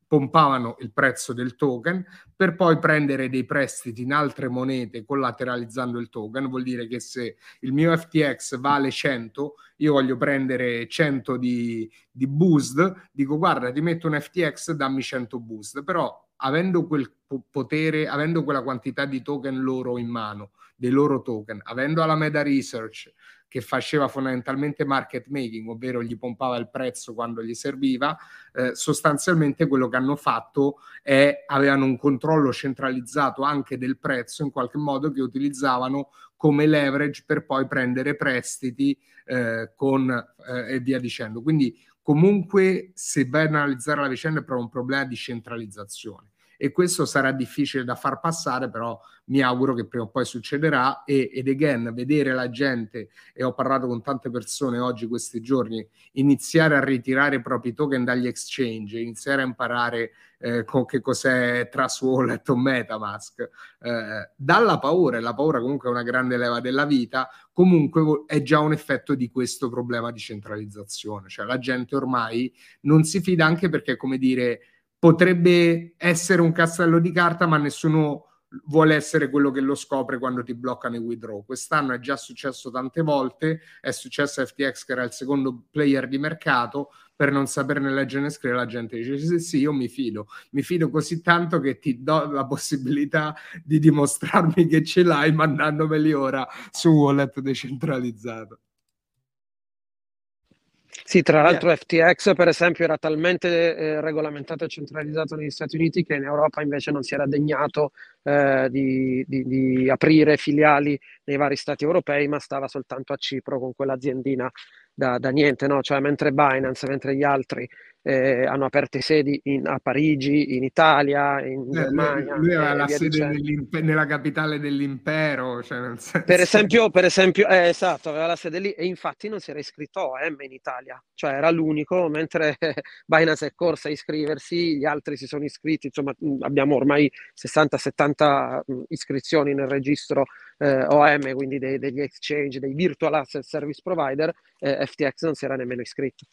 pompavano il prezzo del token per poi prendere dei prestiti in altre monete collateralizzando il token. Vuol dire che se il mio FTX vale 100, io voglio prendere 100 di, di boost, dico guarda ti metto un FTX, dammi 100 boost, però avendo quel potere, avendo quella quantità di token loro in mano, dei loro token, avendo Alameda Research che faceva fondamentalmente market making, ovvero gli pompava il prezzo quando gli serviva, eh, sostanzialmente quello che hanno fatto è avevano un controllo centralizzato anche del prezzo in qualche modo che utilizzavano come leverage per poi prendere prestiti eh, con, eh, e via dicendo. Quindi comunque se vai ad analizzare la vicenda è proprio un problema di centralizzazione e questo sarà difficile da far passare, però mi auguro che prima o poi succederà. E, ed again, vedere la gente, e ho parlato con tante persone oggi, questi giorni, iniziare a ritirare i propri token dagli exchange, iniziare a imparare eh, con che cos'è Trust Wallet o Metamask, eh, dalla paura, e la paura comunque è una grande leva della vita, comunque è già un effetto di questo problema di centralizzazione, cioè la gente ormai non si fida anche perché, come dire, potrebbe essere un castello di carta, ma nessuno vuole essere quello che lo scopre quando ti bloccano i withdraw. Quest'anno è già successo tante volte, è successo a FTX che era il secondo player di mercato, per non saperne leggere né scrivere la gente dice sì, sì, io mi fido, mi fido così tanto che ti do la possibilità di dimostrarmi che ce l'hai mandandomeli ora su wallet decentralizzato. Sì, tra l'altro FTX per esempio era talmente eh, regolamentato e centralizzato negli Stati Uniti che in Europa invece non si era degnato eh, di, di, di, aprire filiali nei vari Stati europei, ma stava soltanto a Cipro con quell'aziendina da, da niente, no? cioè mentre Binance, mentre gli altri eh, hanno aperto sedi in, a Parigi, in Italia, in eh, Germania. Lui aveva la sede nella capitale dell'impero. Cioè senso... Per esempio, per esempio eh, esatto, aveva la sede lì e infatti non si era iscritto a OM in Italia, cioè era l'unico, mentre Binance è corsa a iscriversi, gli altri si sono iscritti, insomma abbiamo ormai 60-70 iscrizioni nel registro eh, OM, quindi dei, degli exchange, dei virtual asset service provider, eh, FTX non si era nemmeno iscritto.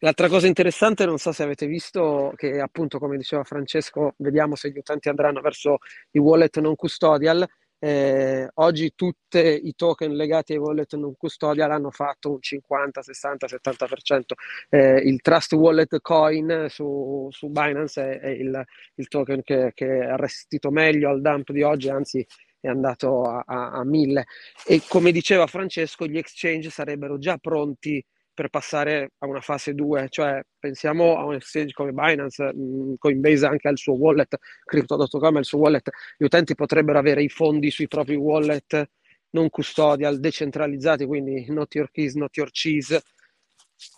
L'altra cosa interessante, non so se avete visto, che appunto, come diceva Francesco, vediamo se gli utenti andranno verso i wallet non custodial. Eh, oggi tutti i token legati ai wallet non custodial hanno fatto un 50, 60, 70%. Eh, il Trust Wallet Coin su, su Binance è, è il, il, token che, che ha resistito meglio al dump di oggi, anzi è andato a, a, a 1000. E come diceva Francesco, gli exchange sarebbero già pronti per passare a una fase 2, cioè pensiamo a un exchange come Binance, Coinbase anche al suo wallet, Crypto.com al suo wallet, gli utenti potrebbero avere i fondi sui propri wallet non custodial, decentralizzati, quindi not your keys, not your cheese,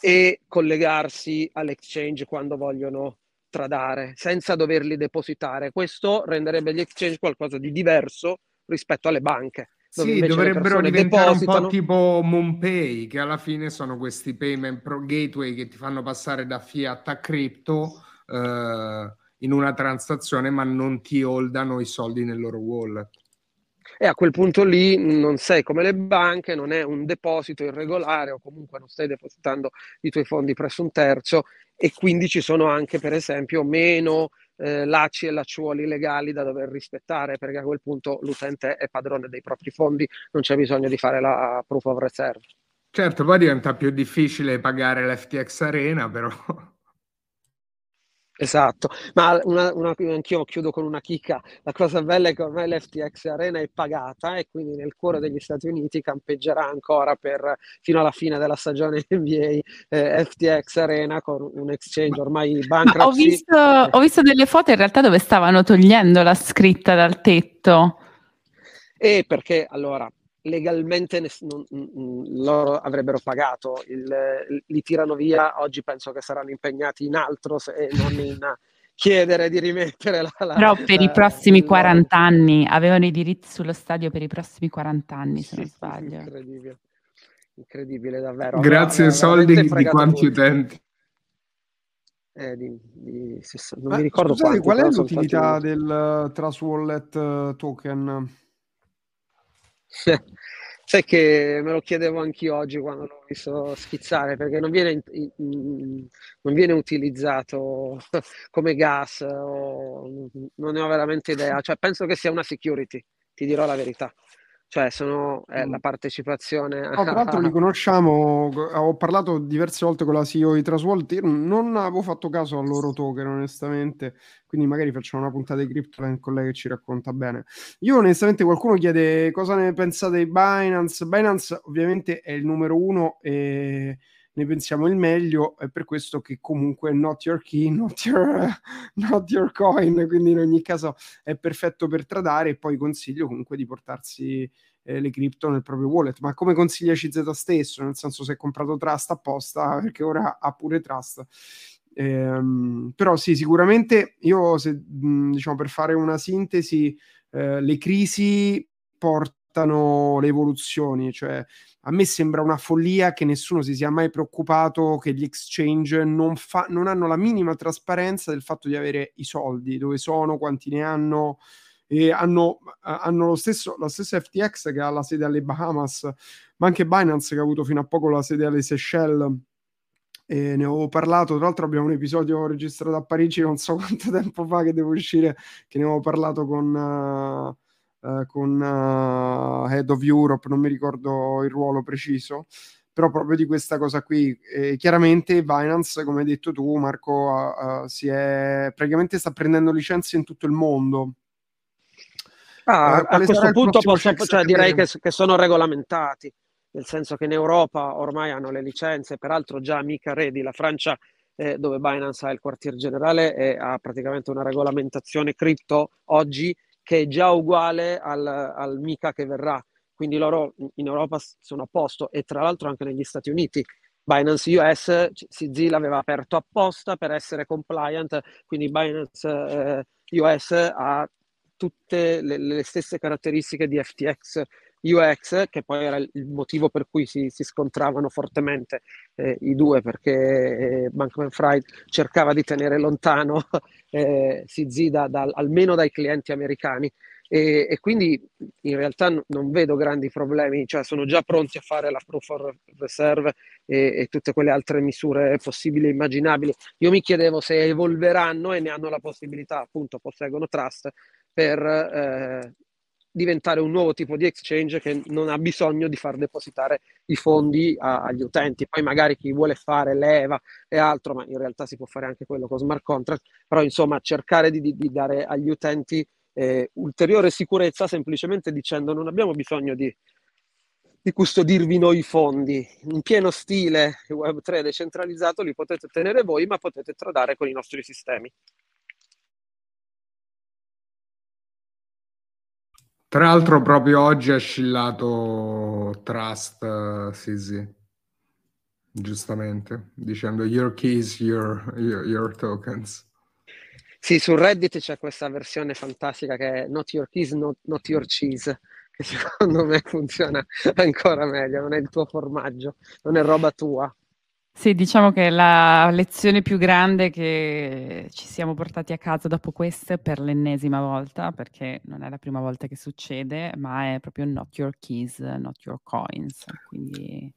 e collegarsi all'exchange quando vogliono tradare, senza doverli depositare. Questo renderebbe gli exchange qualcosa di diverso rispetto alle banche. Sì, dovrebbero diventare depositano. un po' tipo MoonPay, che alla fine sono questi payment pro gateway che ti fanno passare da fiat a cripto eh, in una transazione, ma non ti holdano i soldi nel loro wallet. E a quel punto lì non sei come le banche, non è un deposito irregolare o comunque non stai depositando i tuoi fondi presso un terzo e quindi ci sono anche per esempio meno eh, lacci e lacciuoli legali da dover rispettare, perché a quel punto l'utente è padrone dei propri fondi, non c'è bisogno di fare la proof of reserve. Certo, poi diventa più difficile pagare l'FTX Arena, però Esatto, ma una, una, anch'io chiudo con una chicca. La cosa bella è che ormai l'FTX Arena è pagata e quindi nel cuore degli Stati Uniti campeggerà ancora per, fino alla fine della stagione NBA eh, FTX Arena con un exchange ormai bankruptcy. Ho visto, ho visto delle foto in realtà dove stavano togliendo la scritta dal tetto. E perché allora legalmente ne, non, loro avrebbero pagato, il, li tirano via, oggi penso che saranno impegnati in altro e non in chiedere di rimettere la... la Però per la, i prossimi la, 40 anni, avevano i diritti sullo stadio per i prossimi 40 anni, se sì, non sbaglio. Incredibile, incredibile davvero. Grazie ai soldi di quanti utenti. Eh, di, di, non Ma mi ricordo scusate, quanti, qual è l'utilità del uh, Trust Wallet uh, token? Sai che me lo chiedevo anche oggi quando l'ho visto schizzare, perché non viene, non viene utilizzato come gas, non ne ho veramente idea. Cioè, penso che sia una security, ti dirò la verità cioè sono eh, la partecipazione. No, tra l'altro li conosciamo, ho parlato diverse volte con la CEO di Trasvolt, non avevo fatto caso al loro token onestamente, quindi magari facciamo una puntata di Cryptoline con lei che ci racconta bene. Io onestamente qualcuno chiede cosa ne pensate di Binance, Binance ovviamente è il numero uno e ne pensiamo il meglio, è per questo che comunque not your key, not your, not your coin, quindi in ogni caso è perfetto per tradare e poi consiglio comunque di portarsi eh, le cripto nel proprio wallet, ma come consiglia CZ stesso, nel senso se hai comprato Trust apposta, perché ora ha pure Trust. Ehm, però sì, sicuramente io, se, diciamo, per fare una sintesi, eh, le crisi portano le evoluzioni, cioè a me sembra una follia che nessuno si sia mai preoccupato che gli exchange non, fa, non hanno la minima trasparenza del fatto di avere i soldi, dove sono, quanti ne hanno. E hanno, hanno lo stesso, la stessa FTX che ha la sede alle Bahamas, ma anche Binance che ha avuto fino a poco la sede alle Seychelles. e ne avevo parlato, tra l'altro abbiamo un episodio registrato a Parigi non so quanto tempo fa che devo uscire, che ne avevo parlato con, uh, uh, con uh, Head of Europe, non mi ricordo il ruolo preciso, però proprio di questa cosa qui. E chiaramente Binance, come hai detto tu Marco, si è, praticamente sta prendendo licenze in tutto il mondo. Ah, a questo punto posso, cioè, direi che, che sono regolamentati nel senso che in Europa ormai hanno le licenze, peraltro già Amica Ready, la Francia eh, dove Binance ha il quartier generale e ha praticamente una regolamentazione cripto oggi che è già uguale al, al MICA che verrà, quindi loro in Europa sono a posto. E tra l'altro anche negli Stati Uniti. Binance US, CZ l'aveva aperto apposta per essere compliant, quindi Binance eh, US ha tutte le, le, stesse caratteristiche di FTX UX, che poi era il motivo per cui si, si scontravano fortemente eh, i due, perché eh, Bankman Fried cercava di tenere lontano eh, da, da, almeno dai clienti americani. E, e, quindi in realtà n- non vedo grandi problemi, cioè sono già pronti a fare la proof of reserve e, e, tutte quelle altre misure possibili e immaginabili. Io mi chiedevo se evolveranno e ne hanno la possibilità, appunto, posseggono trust per eh, diventare un nuovo tipo di exchange che non ha bisogno di far depositare i fondi a, agli utenti. Poi magari chi vuole fare leva e altro, ma in realtà si può fare anche quello con smart contract, però insomma cercare di, di, dare agli utenti eh, ulteriore sicurezza semplicemente dicendo non abbiamo bisogno di, di custodirvi noi i fondi. In pieno stile Web3 decentralizzato li potete tenere voi, ma potete tradare con i nostri sistemi. Tra l'altro proprio oggi ha scillato Trust uh, sì, sì. giustamente, dicendo your keys, your, your, your, tokens. Sì, su Reddit c'è questa versione fantastica che è not your keys, not, not your cheese, che secondo me funziona ancora meglio, non è il tuo formaggio, non è roba tua. Sì, diciamo che la lezione più grande che ci siamo portati a casa dopo queste per l'ennesima volta, perché non è la prima volta che succede, ma è proprio not your keys, not your coins. Quindi...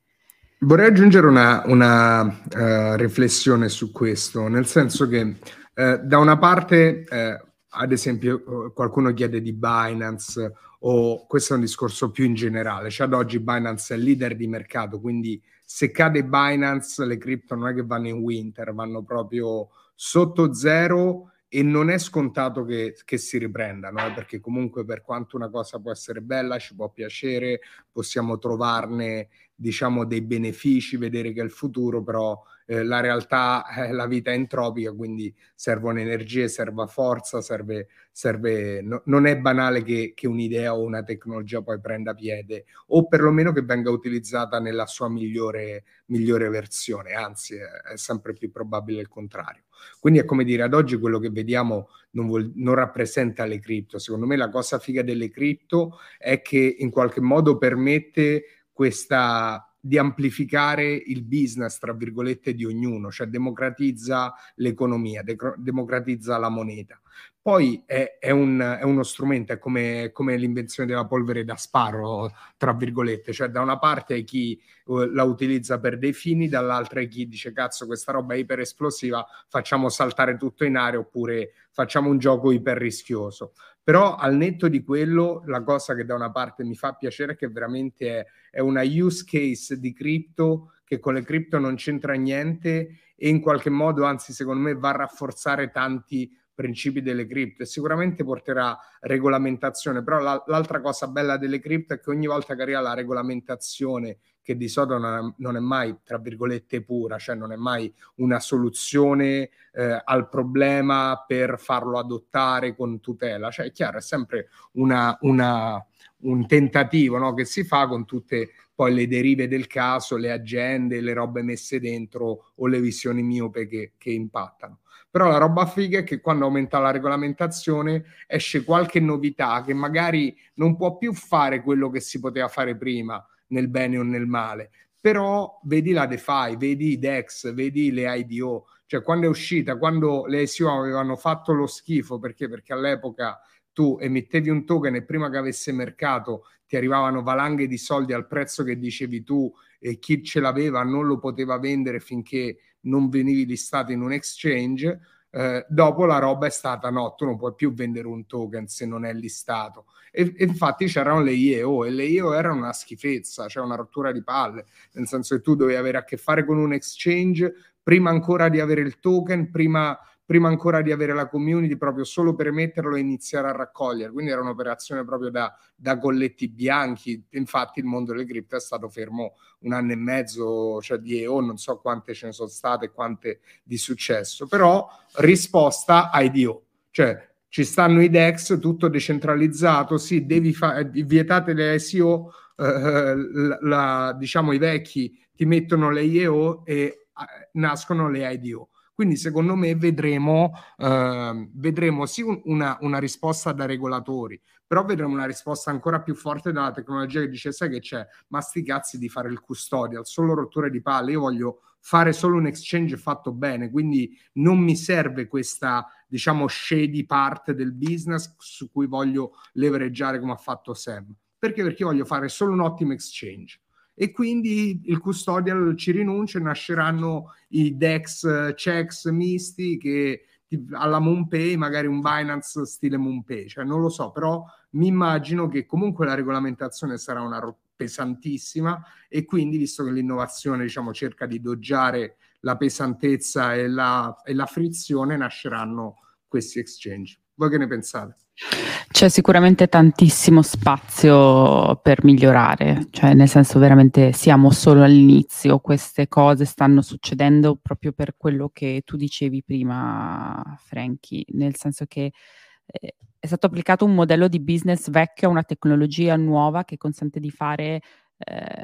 Vorrei aggiungere una, una uh, riflessione su questo, nel senso che uh, da una parte, uh, ad esempio, qualcuno chiede di Binance o questo è un discorso più in generale, cioè ad oggi Binance è leader di mercato, quindi se cade Binance le cripto non è che vanno in winter, vanno proprio sotto zero e non è scontato che, che si riprendano, eh, perché comunque per quanto una cosa può essere bella, ci può piacere, possiamo trovarne diciamo dei benefici, vedere che è il futuro, però eh, la realtà è la vita è entropica, quindi servono energie, serve forza, serve, serve no, non è banale che, che, un'idea o una tecnologia poi prenda piede o perlomeno che venga utilizzata nella sua migliore, migliore versione, anzi è, è, sempre più probabile il contrario. Quindi è come dire, ad oggi quello che vediamo non, vuol, non rappresenta le cripto. Secondo me la cosa figa delle cripto è che in qualche modo permette questa di amplificare il business, tra virgolette, di ognuno, cioè democratizza l'economia, de- democratizza la moneta. Poi è, è, un, è uno strumento, è come, come, l'invenzione della polvere da sparo, tra virgolette, cioè da una parte è chi uh, la utilizza per dei fini, dall'altra è chi dice cazzo questa roba è iper esplosiva, facciamo saltare tutto in aria oppure facciamo un gioco iper rischioso. Però al netto di quello, la cosa che da una parte mi fa piacere è che veramente è, è una use case di cripto che con le cripto non c'entra niente e in qualche modo, anzi secondo me, va a rafforzare tanti principi delle cripto e sicuramente porterà regolamentazione, però la, l'altra cosa bella delle cripto è che ogni volta che arriva la regolamentazione, che di solito non è, non è mai, tra virgolette, pura, cioè non è mai una soluzione eh, al problema per farlo adottare con tutela, cioè è chiaro, è sempre una, una, un tentativo no, che si fa con tutte poi le derive del caso, le agende, le robe messe dentro o le visioni miope che, che impattano. Però la roba figa è che quando aumenta la regolamentazione esce qualche novità che magari non può più fare quello che si poteva fare prima, nel bene o nel male. Però vedi la DeFi, vedi i DEX, vedi le IDO, cioè quando è uscita, quando le ICO avevano fatto lo schifo, perché? Perché all'epoca tu emettevi un token e prima che avesse mercato ti arrivavano valanghe di soldi al prezzo che dicevi tu e chi ce l'aveva non lo poteva vendere finché non venivi listato in un exchange. Eh, dopo la roba è stata no, tu non puoi più vendere un token se non è listato. E, e infatti c'erano le IEO e le IEO erano una schifezza, cioè una rottura di palle, nel senso che tu dovevi avere a che fare con un exchange prima ancora di avere il token, prima prima ancora di avere la community, proprio solo per metterlo e iniziare a raccogliere. Quindi era un'operazione proprio da, da colletti bianchi. Infatti il mondo delle cripto è stato fermo un anno e mezzo, cioè di EO, non so quante ce ne sono state, quante di successo, però risposta IDO, cioè ci stanno i DEX, tutto decentralizzato, sì, devi fare, vietate le ICO, eh, la, la, diciamo i vecchi ti mettono le IEO e eh, nascono le IDO quindi secondo me vedremo, eh, vedremo sì un, una, una risposta da regolatori, però vedremo una risposta ancora più forte dalla tecnologia che dice sai che c'è, ma sti cazzi di fare il custodial, solo rotture di palle, io voglio fare solo un exchange fatto bene, quindi non mi serve questa diciamo shady part del business su cui voglio levereggiare come ha fatto Sam. Perché? Perché voglio fare solo un ottimo exchange e quindi il custodial ci rinuncia e nasceranno i DEX checks misti che alla MoonPay magari un Binance stile MoonPay, cioè non lo so, però mi immagino che comunque la regolamentazione sarà una ro- pesantissima e quindi visto che l'innovazione diciamo cerca di doggiare la pesantezza e la, e la frizione nasceranno questi exchange. Voi che ne pensate? C'è sicuramente tantissimo spazio per migliorare, cioè nel senso veramente siamo solo all'inizio, queste cose stanno succedendo proprio per quello che tu dicevi prima, Frankie, nel senso che eh, è stato applicato un modello di business vecchio a una tecnologia nuova che consente di fare eh,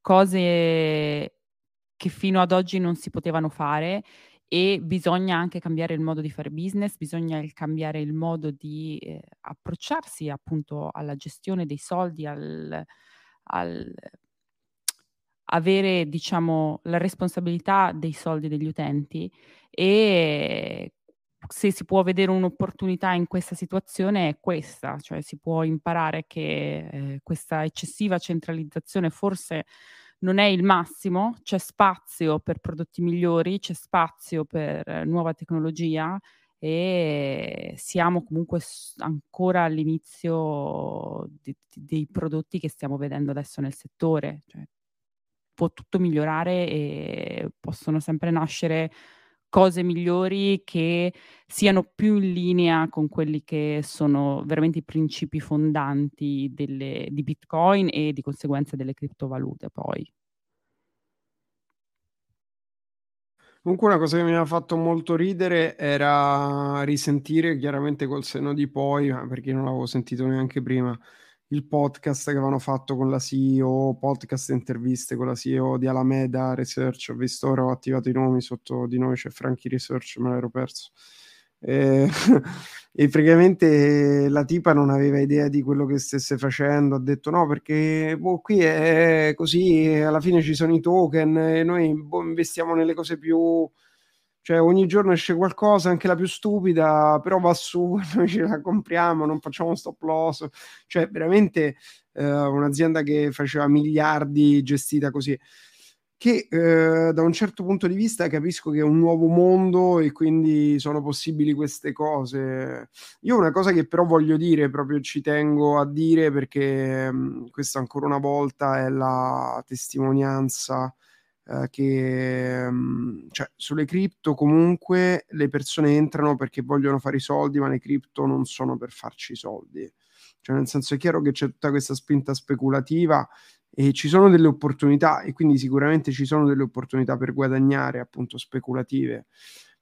cose che fino ad oggi non si potevano fare e bisogna anche cambiare il modo di fare business, bisogna cambiare il modo di eh, approcciarsi appunto alla gestione dei soldi, al, al avere diciamo la responsabilità dei soldi degli utenti e se si può vedere un'opportunità in questa situazione è questa, cioè si può imparare che eh, questa eccessiva centralizzazione forse non è il massimo, c'è spazio per prodotti migliori, c'è spazio per nuova tecnologia e siamo comunque ancora all'inizio di, di, dei prodotti che stiamo vedendo adesso nel settore. Cioè, può tutto migliorare e possono sempre nascere cose migliori che siano più in linea con quelli che sono veramente i principi fondanti delle, di Bitcoin e di conseguenza delle criptovalute poi. Comunque una cosa che mi ha fatto molto ridere era risentire chiaramente col senno di poi, perché non l'avevo sentito neanche prima, il podcast che avevano fatto con la CEO, podcast interviste con la CEO di Alameda Research. Ho visto ora, ho attivato i nomi, sotto di noi c'è Franchi Research, me l'ero perso. E, e, praticamente la tipa non aveva idea di quello che stesse facendo, ha detto no perché boh, qui è così, alla fine ci sono i token e noi boh, investiamo nelle cose più cioè ogni giorno esce qualcosa, anche la più stupida, però va su, noi ce la compriamo, non facciamo stop loss, cioè veramente eh, un'azienda che faceva miliardi gestita così che eh, da un certo punto di vista capisco che è un nuovo mondo e quindi sono possibili queste cose. Io una cosa che però voglio dire, proprio ci tengo a dire perché mh, mm, questa ancora una volta è la testimonianza eh, che mm, cioè, sulle cripto comunque le persone entrano perché vogliono fare i soldi, ma le cripto non sono per farci i soldi. Cioè, nel senso è chiaro che c'è tutta questa spinta speculativa e ci sono delle opportunità e quindi sicuramente ci sono delle opportunità per guadagnare appunto speculative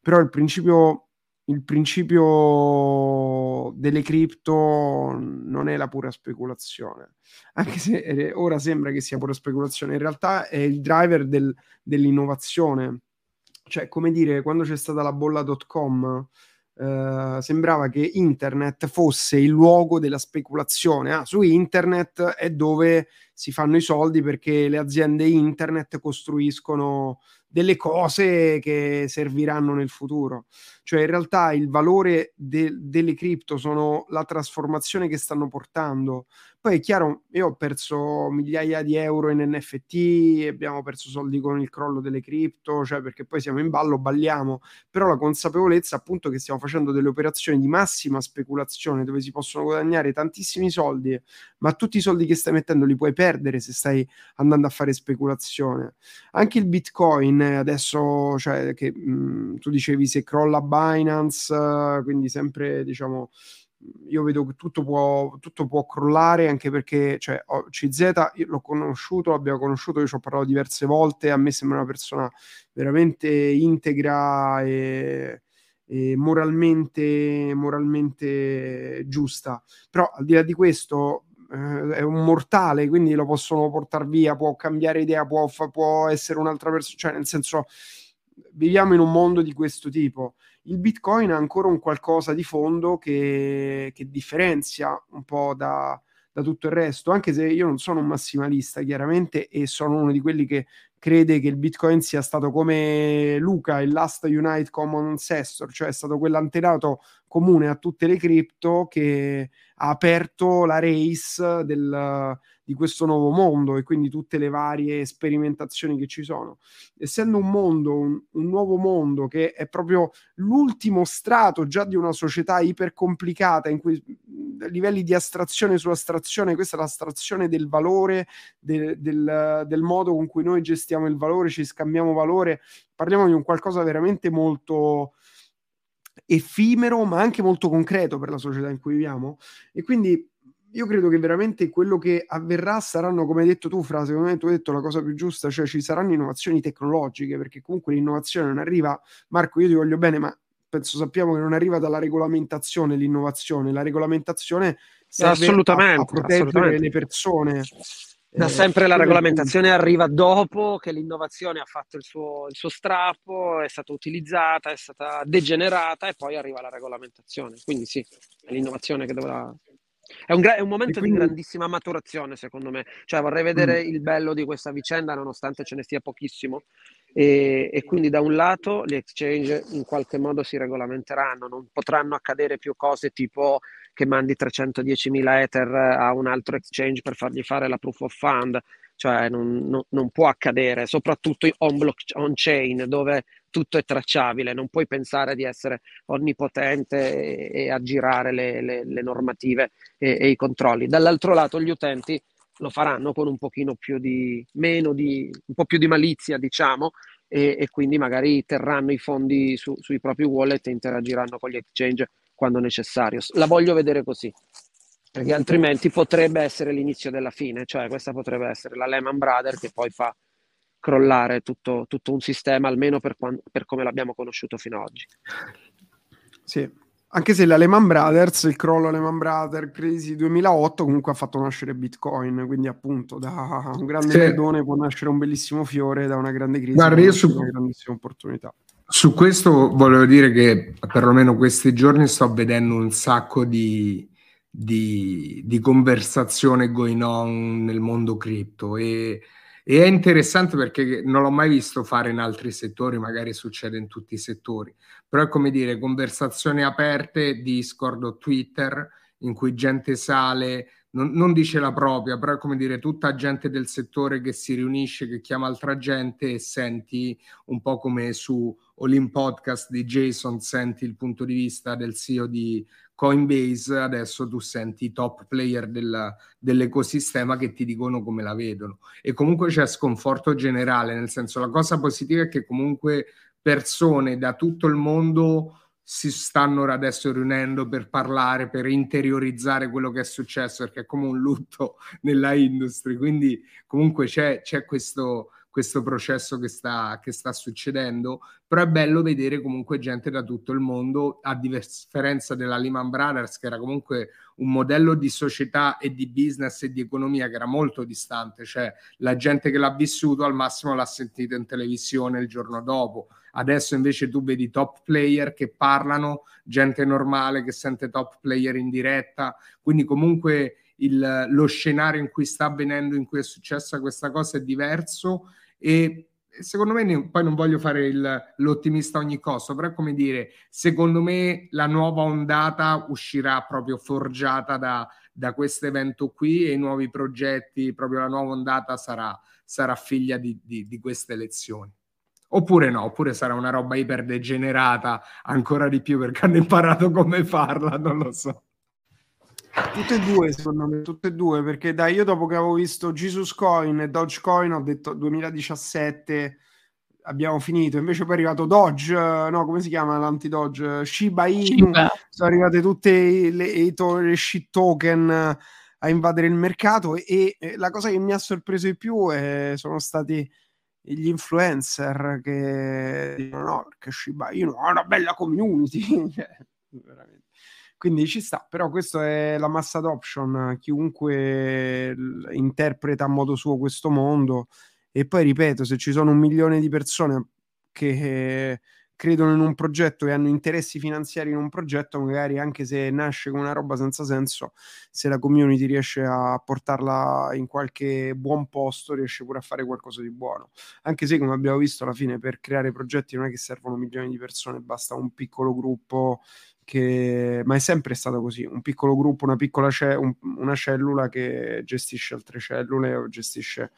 però il principio il principio delle cripto non è la pura speculazione anche se ora sembra che sia pura speculazione in realtà è il driver del, dell'innovazione cioè come dire quando c'è stata la bolla.com Uh, sembrava che internet fosse il luogo della speculazione. Ah, su internet è dove si fanno i soldi perché le aziende internet costruiscono delle cose che serviranno nel futuro. Cioè in realtà il valore de- delle cripto sono la trasformazione che stanno portando. Poi è chiaro, io ho perso migliaia di euro in NFT, abbiamo perso soldi con il crollo delle cripto, cioè perché poi siamo in ballo, balliamo, però la consapevolezza appunto che stiamo facendo delle operazioni di massima speculazione dove si possono guadagnare tantissimi soldi, ma tutti i soldi che stai mettendo li puoi perdere se stai andando a fare speculazione. Anche il Bitcoin adesso, cioè che mh, tu dicevi se crolla Binance, quindi sempre diciamo io vedo che tutto può, tutto può crollare anche perché cioè, CZ l'ho conosciuto, l'abbiamo conosciuto, io ci ho parlato diverse volte, a me sembra una persona veramente integra e, e moralmente, moralmente giusta. Però al di là di questo eh, è un mortale, quindi lo possono portare via, può cambiare idea, può, può essere un'altra persona, cioè nel senso viviamo in un mondo di questo tipo. Il Bitcoin ha ancora un qualcosa di fondo che, che differenzia un po' da, da, tutto il resto, anche se io non sono un massimalista chiaramente e sono uno di quelli che crede che il Bitcoin sia stato come Luca, il Last Unite Common Ancestor, cioè è stato quell'antenato comune a tutte le cripto che ha aperto la race del, di questo nuovo mondo e quindi tutte le varie sperimentazioni che ci sono. Essendo un mondo, un, un nuovo mondo che è proprio l'ultimo strato già di una società ipercomplicata in cui livelli di astrazione su astrazione, questa è l'astrazione del valore, de, del, del modo con cui noi gestiamo il valore, ci scambiamo valore, parliamo di un qualcosa veramente molto effimero ma anche molto concreto per la società in cui viviamo e quindi io credo che veramente quello che avverrà saranno, come hai detto tu, Fra, secondo me tu hai detto la cosa più giusta, cioè ci saranno innovazioni tecnologiche, perché comunque l'innovazione non arriva, Marco, io ti voglio bene, ma penso sappiamo che non arriva dalla regolamentazione l'innovazione, la regolamentazione serve assolutamente, a, a proteggere assolutamente. le persone. Da eh, sempre la regolamentazione arriva dopo che l'innovazione ha fatto il suo, il suo, strappo, è stata utilizzata, è stata degenerata e poi arriva la regolamentazione. Quindi sì, è l'innovazione che dovrà... È un, gra- è un momento quindi... di grandissima maturazione, secondo me. Cioè vorrei vedere mm. il bello di questa vicenda, nonostante ce ne sia pochissimo. E, e, quindi da un lato gli exchange in qualche modo si regolamenteranno, non potranno accadere più cose tipo che mandi 310.000 Ether a un altro exchange per fargli fare la proof of fund, cioè non, non, non può accadere, soprattutto on, block, on chain dove tutto è tracciabile, non puoi pensare di essere onnipotente e, e aggirare le, le, le normative e, e, i controlli. Dall'altro lato gli utenti lo faranno con un pochino più di, meno di, un po' più di malizia, diciamo, e, e quindi magari terranno i fondi su, sui propri wallet e interagiranno con gli exchange quando necessario. La voglio vedere così, perché altrimenti potrebbe essere l'inizio della fine, cioè questa potrebbe essere la Lehman Brothers che poi fa crollare tutto, tutto un sistema, almeno per, quando, per come l'abbiamo conosciuto fino ad oggi. Sì, anche se la Lehman Brothers, il crollo Lehman Brothers, crisi 2008, comunque ha fatto nascere Bitcoin, quindi appunto da un grande sì. pedone può nascere un bellissimo fiore, da una grande crisi Guarda, io su... una grandissima opportunità. Su questo volevo dire che perlomeno questi giorni sto vedendo un sacco di, di, di conversazione going on nel mondo cripto e, e, è interessante perché non l'ho mai visto fare in altri settori, magari succede in tutti i settori, però è come dire conversazioni aperte, Discord o Twitter in cui gente sale, non, non, dice la propria, però è come dire tutta gente del settore che si riunisce, che chiama altra gente e senti un po' come su All Podcast di Jason, senti il punto di vista del CEO di Coinbase, adesso tu senti i top player del, dell'ecosistema che ti dicono come la vedono. E comunque c'è sconforto generale, nel senso la cosa positiva è che comunque persone da tutto il mondo si stanno adesso riunendo per parlare, per interiorizzare quello che è successo, perché è come un lutto nella industria. Quindi comunque c'è, c'è questo, questo processo che sta, che sta succedendo, però è bello vedere comunque gente da tutto il mondo, a differenza della Lehman Brothers, che era comunque un modello di società e di business e di economia che era molto distante, cioè la gente che l'ha vissuto al massimo l'ha sentito in televisione il giorno dopo. Adesso invece tu vedi top player che parlano, gente normale che sente top player in diretta, quindi comunque il, lo scenario in cui sta avvenendo, in cui è successa questa cosa è diverso e secondo me poi non voglio fare il, l'ottimista a ogni costo, però come dire, secondo me la nuova ondata uscirà proprio forgiata da, da questo evento qui e i nuovi progetti, proprio la nuova ondata sarà, sarà figlia di, di, di queste elezioni. Oppure no, oppure sarà una roba iper degenerata ancora di più perché hanno imparato come farla, non lo so. Tutte e due, secondo me, tutte e due, perché dai, io dopo che avevo visto Jesus Coin e Dogecoin ho detto 2017 abbiamo finito, invece poi è arrivato Doge, no, come si chiama l'anti-Doge? Shiba Inu, Shiba. sono arrivate tutte le, le shit token a invadere il mercato e, e, la cosa che mi ha sorpreso di più è, sono stati gli influencer che dicono no, perché Shiba Inu ha una bella community, cioè, veramente quindi ci sta, però questa è la mass adoption, chiunque interpreta a modo suo questo mondo e poi ripeto, se ci sono un milione di persone che credono in un progetto e hanno interessi finanziari in un progetto, magari anche se nasce come una roba senza senso, se la community riesce a portarla in qualche buon posto, riesce pure a fare qualcosa di buono. Anche se, come abbiamo visto, alla fine per creare progetti non è che servono milioni di persone, basta un piccolo gruppo che, ma è sempre stato così, un piccolo gruppo, una piccola ce- un, una cellula che gestisce altre cellule o gestisce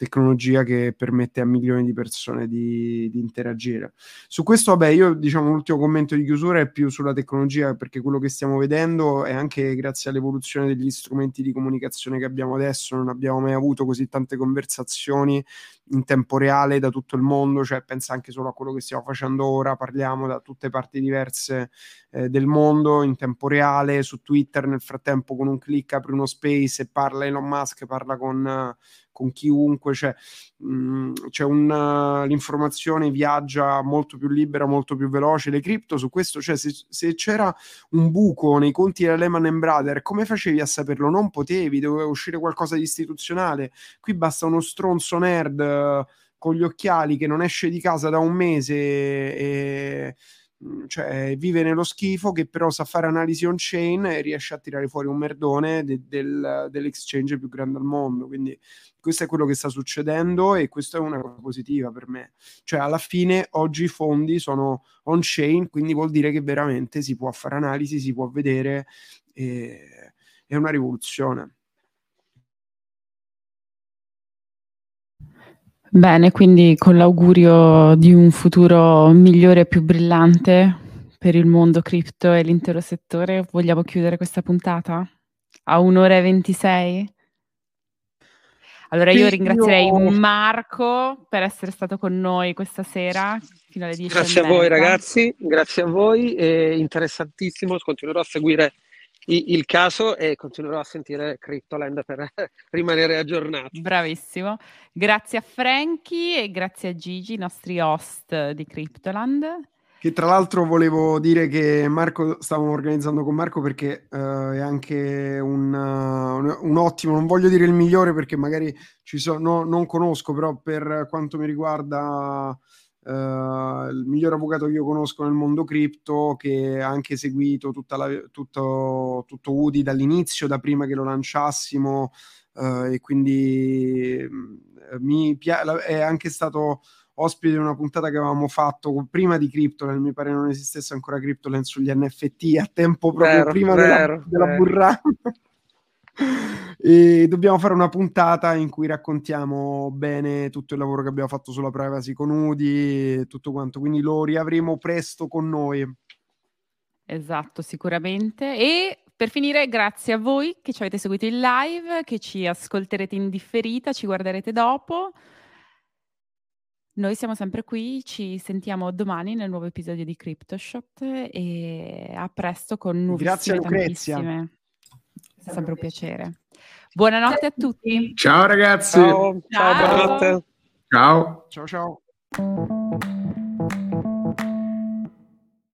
tecnologia che permette a milioni di persone di, di, interagire. Su questo, vabbè, io diciamo l'ultimo commento di chiusura è più sulla tecnologia, perché quello che stiamo vedendo è anche grazie all'evoluzione degli strumenti di comunicazione che abbiamo adesso, non abbiamo mai avuto così tante conversazioni in tempo reale da tutto il mondo, cioè pensa anche solo a quello che stiamo facendo ora, parliamo da tutte parti diverse eh, del mondo in tempo reale, su Twitter nel frattempo con un clic apri uno space e parla Elon Musk, parla con con chiunque, cioè, mh, mm, c'è una, l'informazione viaggia molto più libera, molto più veloce. Le cripto su questo, cioè se, se c'era un buco nei conti della Lehman Brothers, come facevi a saperlo? Non potevi, doveva uscire qualcosa di istituzionale. Qui basta uno stronzo nerd uh, con gli occhiali che non esce di casa da un mese e cioè vive nello schifo che però sa fare analisi on chain e riesce a tirare fuori un merdone de- del, dell'exchange più grande al mondo. Quindi questo è quello che sta succedendo e questa è una cosa positiva per me. Cioè alla fine oggi i fondi sono on chain quindi vuol dire che veramente si può fare analisi si può vedere e... è una rivoluzione Bene, quindi con l'augurio di un futuro migliore e più brillante per il mondo cripto e l'intero settore, vogliamo chiudere questa puntata? A un'ora e 26? Allora io ringrazierei. Marco per essere stato con noi questa sera fino alle 10. Grazie a voi ragazzi, grazie a voi, è interessantissimo, continuerò a seguire il caso e continuerò a sentire Cryptoland per rimanere aggiornato. Bravissimo. Grazie a Frankie e grazie a Gigi, i nostri host di Cryptoland. Che tra l'altro volevo dire che Marco, stavamo organizzando con Marco perché uh, è anche un, uh, un, ottimo, non voglio dire il migliore perché magari ci sono, no, non conosco, però per quanto mi riguarda Uh, il miglior avvocato che io conosco nel mondo cripto che ha anche seguito tutta la, tutto, tutto Udi dall'inizio, da prima che lo lanciassimo uh, e quindi uh, mi pia- è anche stato ospite di una puntata che avevamo fatto prima di CryptoLand, mi pare non esistesse ancora CryptoLand sugli NFT a tempo proprio vero, prima vero, della, della burrata e dobbiamo fare una puntata in cui raccontiamo bene tutto il lavoro che abbiamo fatto sulla privacy con Udi e tutto quanto, quindi lo riavremo presto con noi. Esatto, sicuramente. E per finire, grazie a voi che ci avete seguito in live, che ci ascolterete in differita, ci guarderete dopo. Noi siamo sempre qui, ci sentiamo domani nel nuovo episodio di CryptoShot e a presto con nuovissime Grazie Lucrezia. Sempre un piacere. Buonanotte a tutti. Ciao ragazzi. Ciao, ciao, ciao buonanotte. Ciao. Ciao ciao.